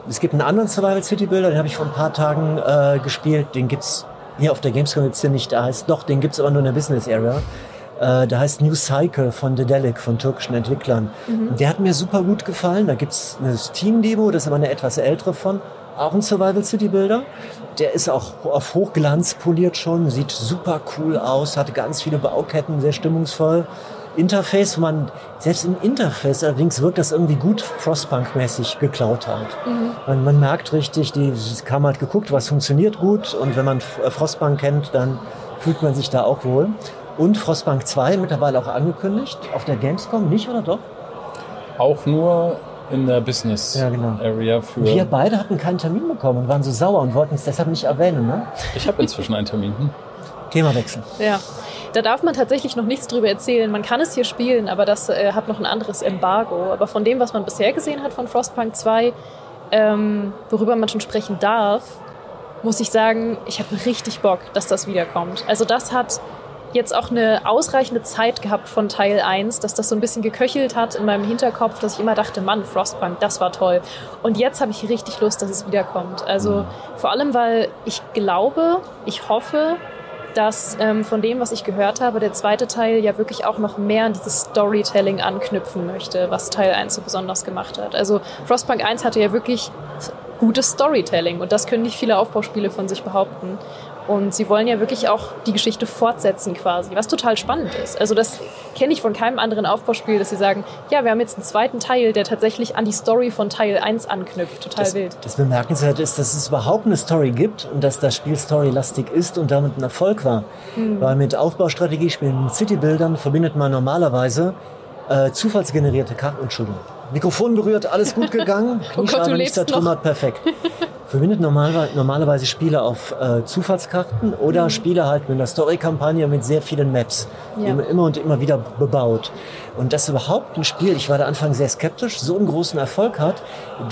Es gibt einen anderen Survival City Builder, den habe ich vor ein paar Tagen äh, gespielt. Den gibt's hier auf der Gamescom gibt's den nicht. Da heißt doch, den gibt's aber nur in der Business Area. Äh, der heißt New Cycle von Dedelic, von türkischen Entwicklern. Der hat mir super gut gefallen. Da gibt's eine Steam-Demo, das ist aber eine etwas ältere von. Auch ein Survival City Builder. Der ist auch auf Hochglanz poliert schon, sieht super cool aus, hat ganz viele Bauketten, sehr stimmungsvoll. Interface, wo man selbst im Interface allerdings wirkt das irgendwie gut Frostpunk-mäßig geklaut halt. Man, man merkt richtig, die es kam halt geguckt, was funktioniert gut und wenn man F- Frostpunk kennt, dann fühlt man sich da auch wohl. Und Frostpunk 2 mittlerweile auch angekündigt auf der Gamescom, nicht oder doch? auch nur in der Business Ja, genau. Area für. Wir beide hatten keinen Termin bekommen und waren so sauer und wollten es deshalb nicht erwähnen. Ne? Ich habe inzwischen einen Termin. Hm. Themawechsel. Ja. Da darf man tatsächlich noch nichts drüber erzählen. Man kann es hier spielen, aber das äh, hat noch ein anderes Embargo. Aber von dem, was man bisher gesehen hat von Frostpunk 2, ähm, worüber man schon sprechen darf, muss ich sagen, ich habe richtig Bock, dass das wiederkommt. Also das hat jetzt auch eine ausreichende Zeit gehabt von Teil 1, dass das so ein bisschen geköchelt hat in meinem Hinterkopf, dass ich immer dachte, Mann, Frostpunk, das war toll. Und jetzt habe ich richtig Lust, dass es wiederkommt. Also vor allem, weil ich glaube, ich hoffe, dass ähm, von dem, was ich gehört habe, der zweite Teil ja wirklich auch noch mehr an dieses Storytelling anknüpfen möchte, was Teil 1 so besonders gemacht hat. Also Frostpunk 1 hatte ja wirklich gutes Storytelling und das können nicht viele Aufbauspiele von sich behaupten. Und sie wollen ja wirklich auch die Geschichte fortsetzen quasi, was total spannend ist. Also das kenne ich von keinem anderen Aufbauspiel, dass sie sagen, ja, wir haben jetzt einen zweiten Teil, der tatsächlich an die Story von Teil 1 anknüpft. Total Das, wild. das Bemerkenswerte ist, dass es überhaupt eine Story gibt und dass das Spiel storylastig ist und damit ein Erfolg war. Mhm. Weil mit Aufbaustrategiespielen, mit Citybildern verbindet man normalerweise äh, zufallsgenerierte Karten. Entschuldigung. Mikrofon berührt, alles gut gegangen. Oh Gott, Kniescheibe nicht zertrümmert, perfekt. Verbindet normalerweise, normalerweise Spiele auf äh, Zufallskarten oder Spiele halt mit einer Story-Kampagne mit sehr vielen Maps, die Ja. man immer und immer wieder bebaut. Und dass überhaupt ein Spiel, ich war da Anfang sehr skeptisch, so einen großen Erfolg hat,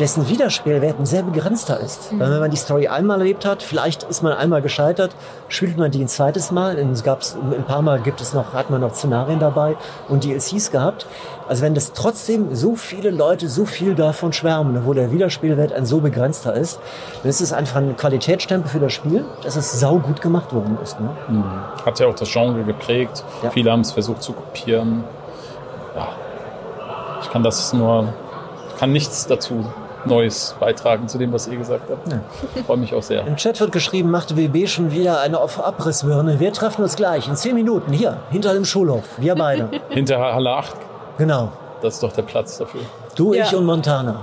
dessen Wiederspielwert ein sehr begrenzter ist. Weil wenn man die Story einmal erlebt hat, vielleicht ist man einmal gescheitert, spielt man die ein zweites Mal, und es gab's ein paar Mal gibt es noch, hat man noch Szenarien dabei und DLCs gehabt. Also wenn das trotzdem so viele Leute so viel davon schwärmen, wo der Wiederspielwert ein so begrenzter ist, dann ist es einfach ein Qualitätsstempel für das Spiel, dass es sau gut gemacht worden ist. Ne? Hat ja auch das Genre geprägt. Ja. Viele haben es versucht zu kopieren. Ja. Ich kann das nur, kann nichts dazu Neues beitragen zu dem, was ihr gesagt habt. Ich freue mich auch sehr. Im Chat wird geschrieben, macht WB schon wieder eine Auf- Abrissbirne. Wir treffen uns gleich in zehn Minuten hier, hinter dem Schulhof. Wir beide. Hinter Halle 8, genau. das ist doch der Platz dafür. Du, Ja. ich und Montana.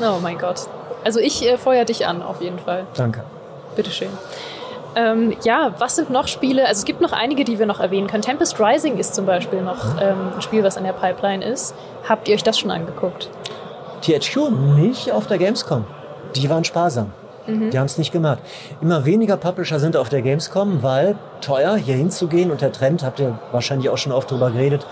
Oh mein Gott. Also ich äh, feuer dich an, auf jeden Fall. Danke. Bitteschön. Ähm, ja, was sind noch Spiele? Also es gibt noch einige, die wir noch erwähnen können. Tempest Rising ist zum Beispiel noch ähm, ein Spiel, was in der Pipeline ist. Habt ihr euch das schon angeguckt? THQ nicht auf der Gamescom. Die waren sparsam. Die haben es nicht gemacht. Immer weniger Publisher sind auf der Gamescom, weil teuer hier hinzugehen und der Trend, habt ihr wahrscheinlich auch schon oft drüber geredet,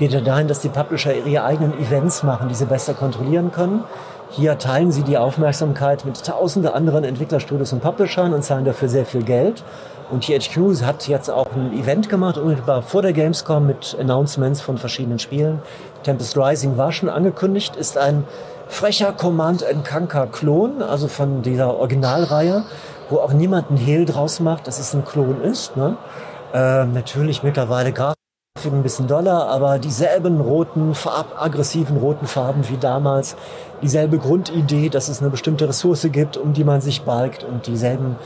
geht ja dahin, dass die Publisher ihre eigenen Events machen, die sie besser kontrollieren können. Hier teilen sie die Aufmerksamkeit mit tausende anderen Entwicklerstudios und Publishern und zahlen dafür sehr viel Geld. Und THQ hat jetzt auch ein Event gemacht, unmittelbar vor der Gamescom mit Announcements von verschiedenen Spielen. Tempest Rising war schon angekündigt, ist ein frecher Command Conquer Klon, also von dieser Originalreihe, wo auch niemand einen Hehl draus macht, dass es ein Klon ist. Ne? Ähm, natürlich mittlerweile Grafik ein bisschen doller, aber dieselben roten, Farb, aggressiven roten Farben wie damals, dieselbe Grundidee, dass es eine bestimmte Ressource gibt, um die man sich balgt und dieselben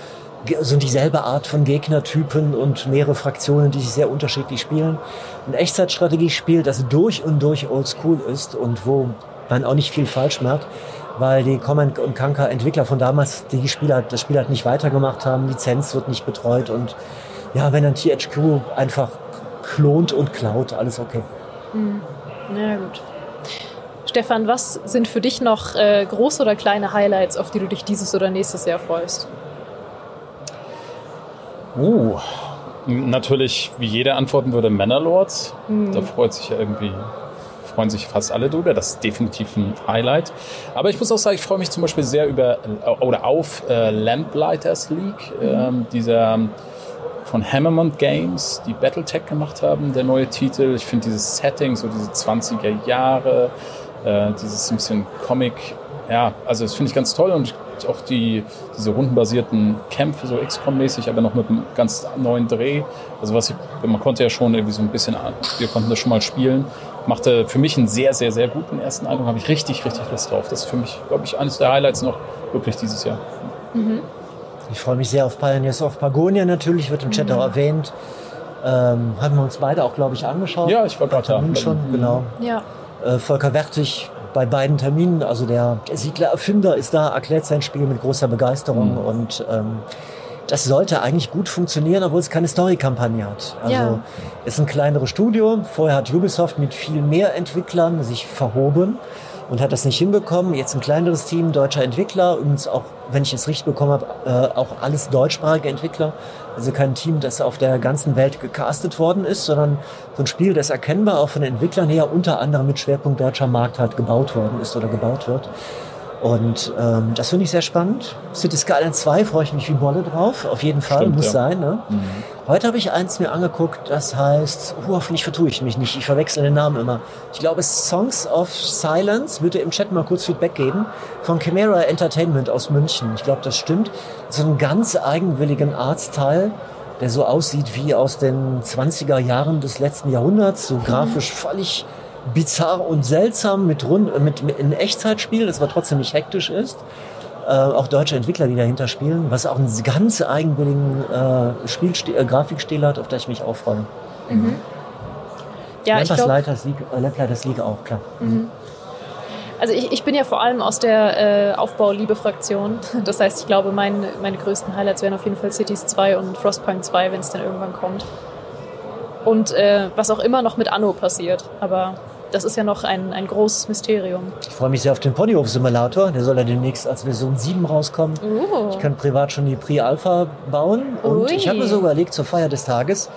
also dieselbe Art von Gegnertypen und mehrere Fraktionen, die sich sehr unterschiedlich spielen. Ein Echtzeitstrategiespiel, das durch und durch oldschool ist und wo man auch nicht viel falsch macht, weil die Command und Conquer Entwickler von damals die Spieler, das Spiel halt nicht weitergemacht haben, Lizenz wird nicht betreut und ja, wenn dann THQ einfach klont und klaut, alles okay. Na gut. Stefan, was sind für dich noch äh, große oder kleine Highlights, auf die du dich dieses oder nächstes Jahr freust? Uh, natürlich, wie jeder antworten würde, Mannerlords. Mhm. Da freut sich ja irgendwie, freuen sich fast alle drüber. Das ist definitiv ein Highlight. Aber ich muss auch sagen, ich freue mich zum Beispiel sehr über äh, oder auf äh, Lamplighters League, Mhm. ähm, dieser von Hammermont Games, die Battletech gemacht haben, der neue Titel. Ich finde dieses Setting, so diese 20er Jahre, äh, dieses ein bisschen Comic, ja, also das finde ich ganz toll und auch die, diese rundenbasierten Kämpfe, so XCOM-mäßig, aber noch mit einem ganz neuen Dreh. Also was ich, man konnte ja schon irgendwie so ein bisschen, wir konnten das schon mal spielen, machte für mich einen sehr, sehr, sehr guten ersten Eindruck, habe ich richtig, richtig Lust drauf. Das ist für mich, glaube ich, eines der Highlights noch wirklich dieses Jahr. Ich freue mich sehr auf Pioneers of Pagonia natürlich, wird im Chat auch erwähnt. Ähm, haben wir uns beide auch, glaube ich, angeschaut. Ja, ich war gerade da. Schon, genau. Ja. Äh, Volker Wertig bei beiden Terminen, also der, der Siedler-Erfinder ist da, erklärt sein Spiel mit großer Begeisterung und ähm, das sollte eigentlich gut funktionieren, obwohl es keine Story-Kampagne hat. Also Ja. ist ein kleineres Studio. Vorher hat Ubisoft mit viel mehr Entwicklern sich verhoben und hat das nicht hinbekommen. Jetzt ein kleineres Team deutscher Entwickler, übrigens auch, wenn ich es richtig bekommen habe, äh, auch alles deutschsprachige Entwickler. Also kein Team, das auf der ganzen Welt gecastet worden ist, sondern so ein Spiel, das erkennbar auch von den Entwicklern her unter anderem mit Schwerpunkt deutscher Markt halt gebaut worden ist oder gebaut wird. Und ähm, das finde ich sehr spannend. City Skyline 2 freue ich mich wie Bolle drauf. Auf jeden Fall, Stimmt, muss ja. sein. Ne? Heute habe ich eins mir angeguckt, das heißt, oh, hoffentlich vertue ich mich nicht, ich verwechsel den Namen immer. Ich glaube, Songs of Silence, würde im Chat mal kurz Feedback geben, von Chimera Entertainment aus München. Ich glaube, das stimmt. So einen ganz eigenwilligen Artstyle, der so aussieht wie aus den 20er Jahren des letzten Jahrhunderts, so grafisch völlig bizarr und seltsam mit, rund, mit, mit in Echtzeitspiel, das aber trotzdem nicht hektisch ist. Äh, auch deutsche Entwickler, die dahinter spielen, was auch einen ganz eigenwilligen äh, äh, Grafikstil hat, auf das ich mich auch freue. Ja, ich Lampers glaube, Leiters League, äh, League auch, klar. also ich, ich bin ja vor allem aus der äh, Aufbau-Liebe-Fraktion. Das heißt, ich glaube, mein, meine größten Highlights wären auf jeden Fall Cities 2 und Frostpunk 2, wenn es dann irgendwann kommt. Und äh, was auch immer noch mit Anno passiert. Aber das ist ja noch ein, ein großes Mysterium. Ich freue mich sehr auf den Ponyhof-Simulator, der soll ja demnächst als Version 7 rauskommen. Oh. Ich kann privat schon die Pre-Alpha bauen und Ui. ich habe mir so überlegt, zur Feier des Tages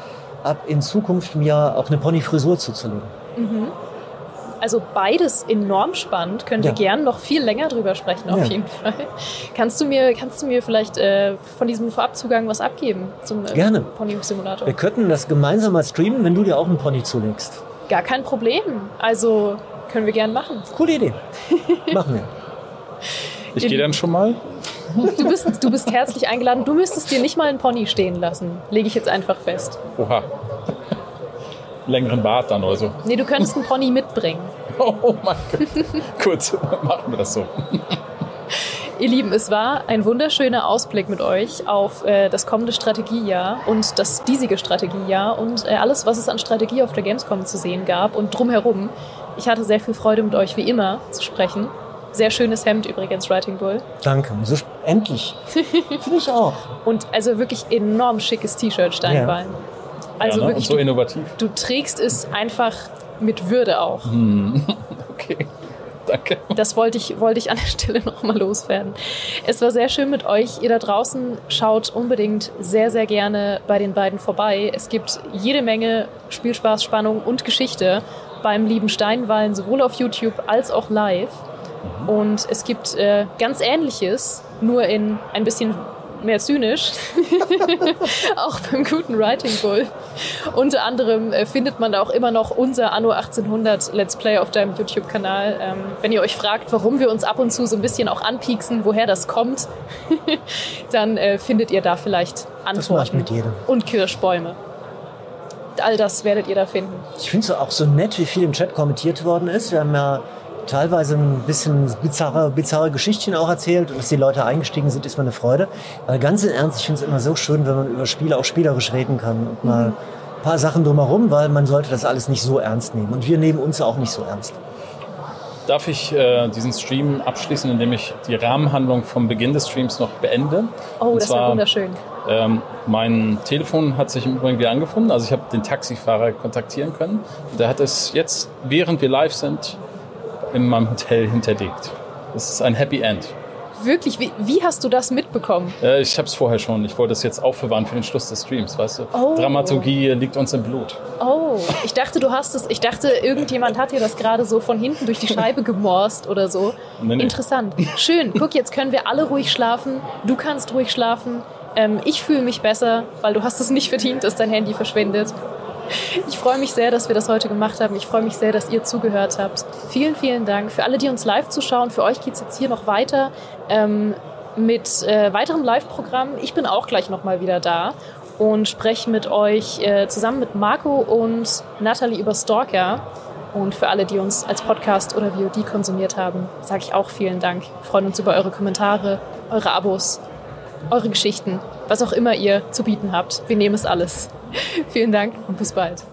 ab in Zukunft mir auch eine Pony-Frisur zuzulegen. Also beides enorm spannend. Können wir Ja. gern noch viel länger drüber sprechen, auf Ja. jeden Fall. Kannst du mir, kannst du mir vielleicht äh, von diesem Vorabzugang was abgeben zum äh, Gerne. Pony-Simulator? Wir könnten das gemeinsam mal streamen, wenn du dir auch einen Pony zulegst. Gar kein Problem. Also können wir gern machen. Coole Idee. Machen wir. Ich gehe dann schon mal. Du bist, du bist herzlich eingeladen. Du müsstest dir nicht mal einen Pony stehen lassen. Lege ich jetzt einfach fest. Oha. Längeren Bart dann oder so. Nee, du könntest einen Pony mitbringen. Oh mein Gott. Gut, machen wir das so. Ihr Lieben, es war ein wunderschöner Ausblick mit euch auf äh, das kommende Strategiejahr und das diesige Strategiejahr und äh, alles, was es an Strategie auf der Gamescom zu sehen gab und drumherum. Ich hatte sehr viel Freude mit euch, wie immer, zu sprechen. Sehr schönes Hemd übrigens, Writing Bull. Danke. So, endlich. Finde ich auch. Und also wirklich enorm schickes T-Shirt, Steinbein. Also ja, ne? Und wirklich, so du, innovativ. du trägst es einfach mit Würde auch. Okay. Danke. Das wollte ich, wollte ich an der Stelle nochmal loswerden. Es war sehr schön mit euch. Ihr da draußen schaut unbedingt sehr, sehr gerne bei den beiden vorbei. Es gibt jede Menge Spielspaß, Spannung und Geschichte beim lieben Steinwallen, sowohl auf YouTube als auch live. Und es gibt äh, ganz Ähnliches, nur in ein bisschen mehr zynisch, auch beim guten Writing Bull. Unter anderem äh, findet man da auch immer noch unser Anno 1800 Let's Play auf deinem YouTube-Kanal. Ähm, wenn ihr euch fragt, warum wir uns ab und zu so ein bisschen auch anpieksen, woher das kommt, dann äh, findet ihr da vielleicht Das mache ich Antworten mit jedem. und Kirschbäume. All das werdet ihr da finden. Ich finde es auch so nett, wie viel im Chat kommentiert worden ist. Wir haben ja teilweise ein bisschen bizarre, bizarre Geschichtchen auch erzählt und dass die Leute eingestiegen sind, ist mir eine Freude. Aber ganz im Ernst, ich finde es immer so schön, wenn man über Spiele auch spielerisch reden kann und mal ein paar Sachen drumherum, weil man sollte das alles nicht so ernst nehmen. Und wir nehmen uns auch nicht so ernst. Darf ich äh, diesen Stream abschließen, indem ich die Rahmenhandlung vom Beginn des Streams noch beende? Oh, Und das war wunderschön. Ähm, mein Telefon hat sich im Übrigen wieder angefunden. Also ich habe den Taxifahrer kontaktieren können. Der hat es jetzt, während wir live sind, in meinem Hotel hinterlegt. Das ist ein Happy End. Wirklich, wie, wie hast du das mitbekommen? Äh, ich habe es vorher schon. Ich wollte es jetzt aufbewahren für den Schluss des Streams, weißt du? Oh. Dramaturgie liegt uns im Blut. Oh, ich dachte, du hast es. Ich dachte, irgendjemand hat dir das gerade so von hinten durch die Scheibe gemorst oder so. Nee, nee. Interessant. Schön. Guck, jetzt können wir alle ruhig schlafen. Du kannst ruhig schlafen. Ähm, ich fühle mich besser, weil du hast es nicht verdient, dass dein Handy verschwindet. Ich freue mich sehr, dass wir das heute gemacht haben. Ich freue mich sehr, dass ihr zugehört habt. Vielen, vielen Dank. Für alle, die uns live zuschauen, für euch geht es jetzt hier noch weiter ähm, mit äh, weiterem Live-Programm. Ich bin auch gleich nochmal wieder da und spreche mit euch äh, zusammen mit Marco und Natalie über Stalker. Und für alle, die uns als Podcast oder VOD konsumiert haben, sage ich auch vielen Dank. Wir freuen uns über eure Kommentare, eure Abos, eure Geschichten, was auch immer ihr zu bieten habt. Wir nehmen es alles. Vielen Dank und bis bald.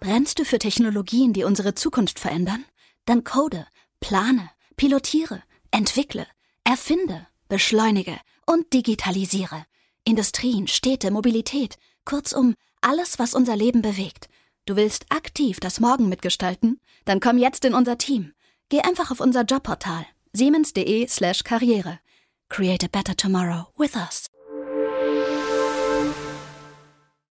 Brennst du für Technologien, die unsere Zukunft verändern? Dann code, plane, pilotiere, entwickle, erfinde beschleunige und digitalisiere. Industrien, Städte, Mobilität, kurzum alles, was unser Leben bewegt. Du willst aktiv das Morgen mitgestalten? Dann komm jetzt in unser Team. Geh einfach auf unser Jobportal siemens.de/karriere. Create a better tomorrow with us.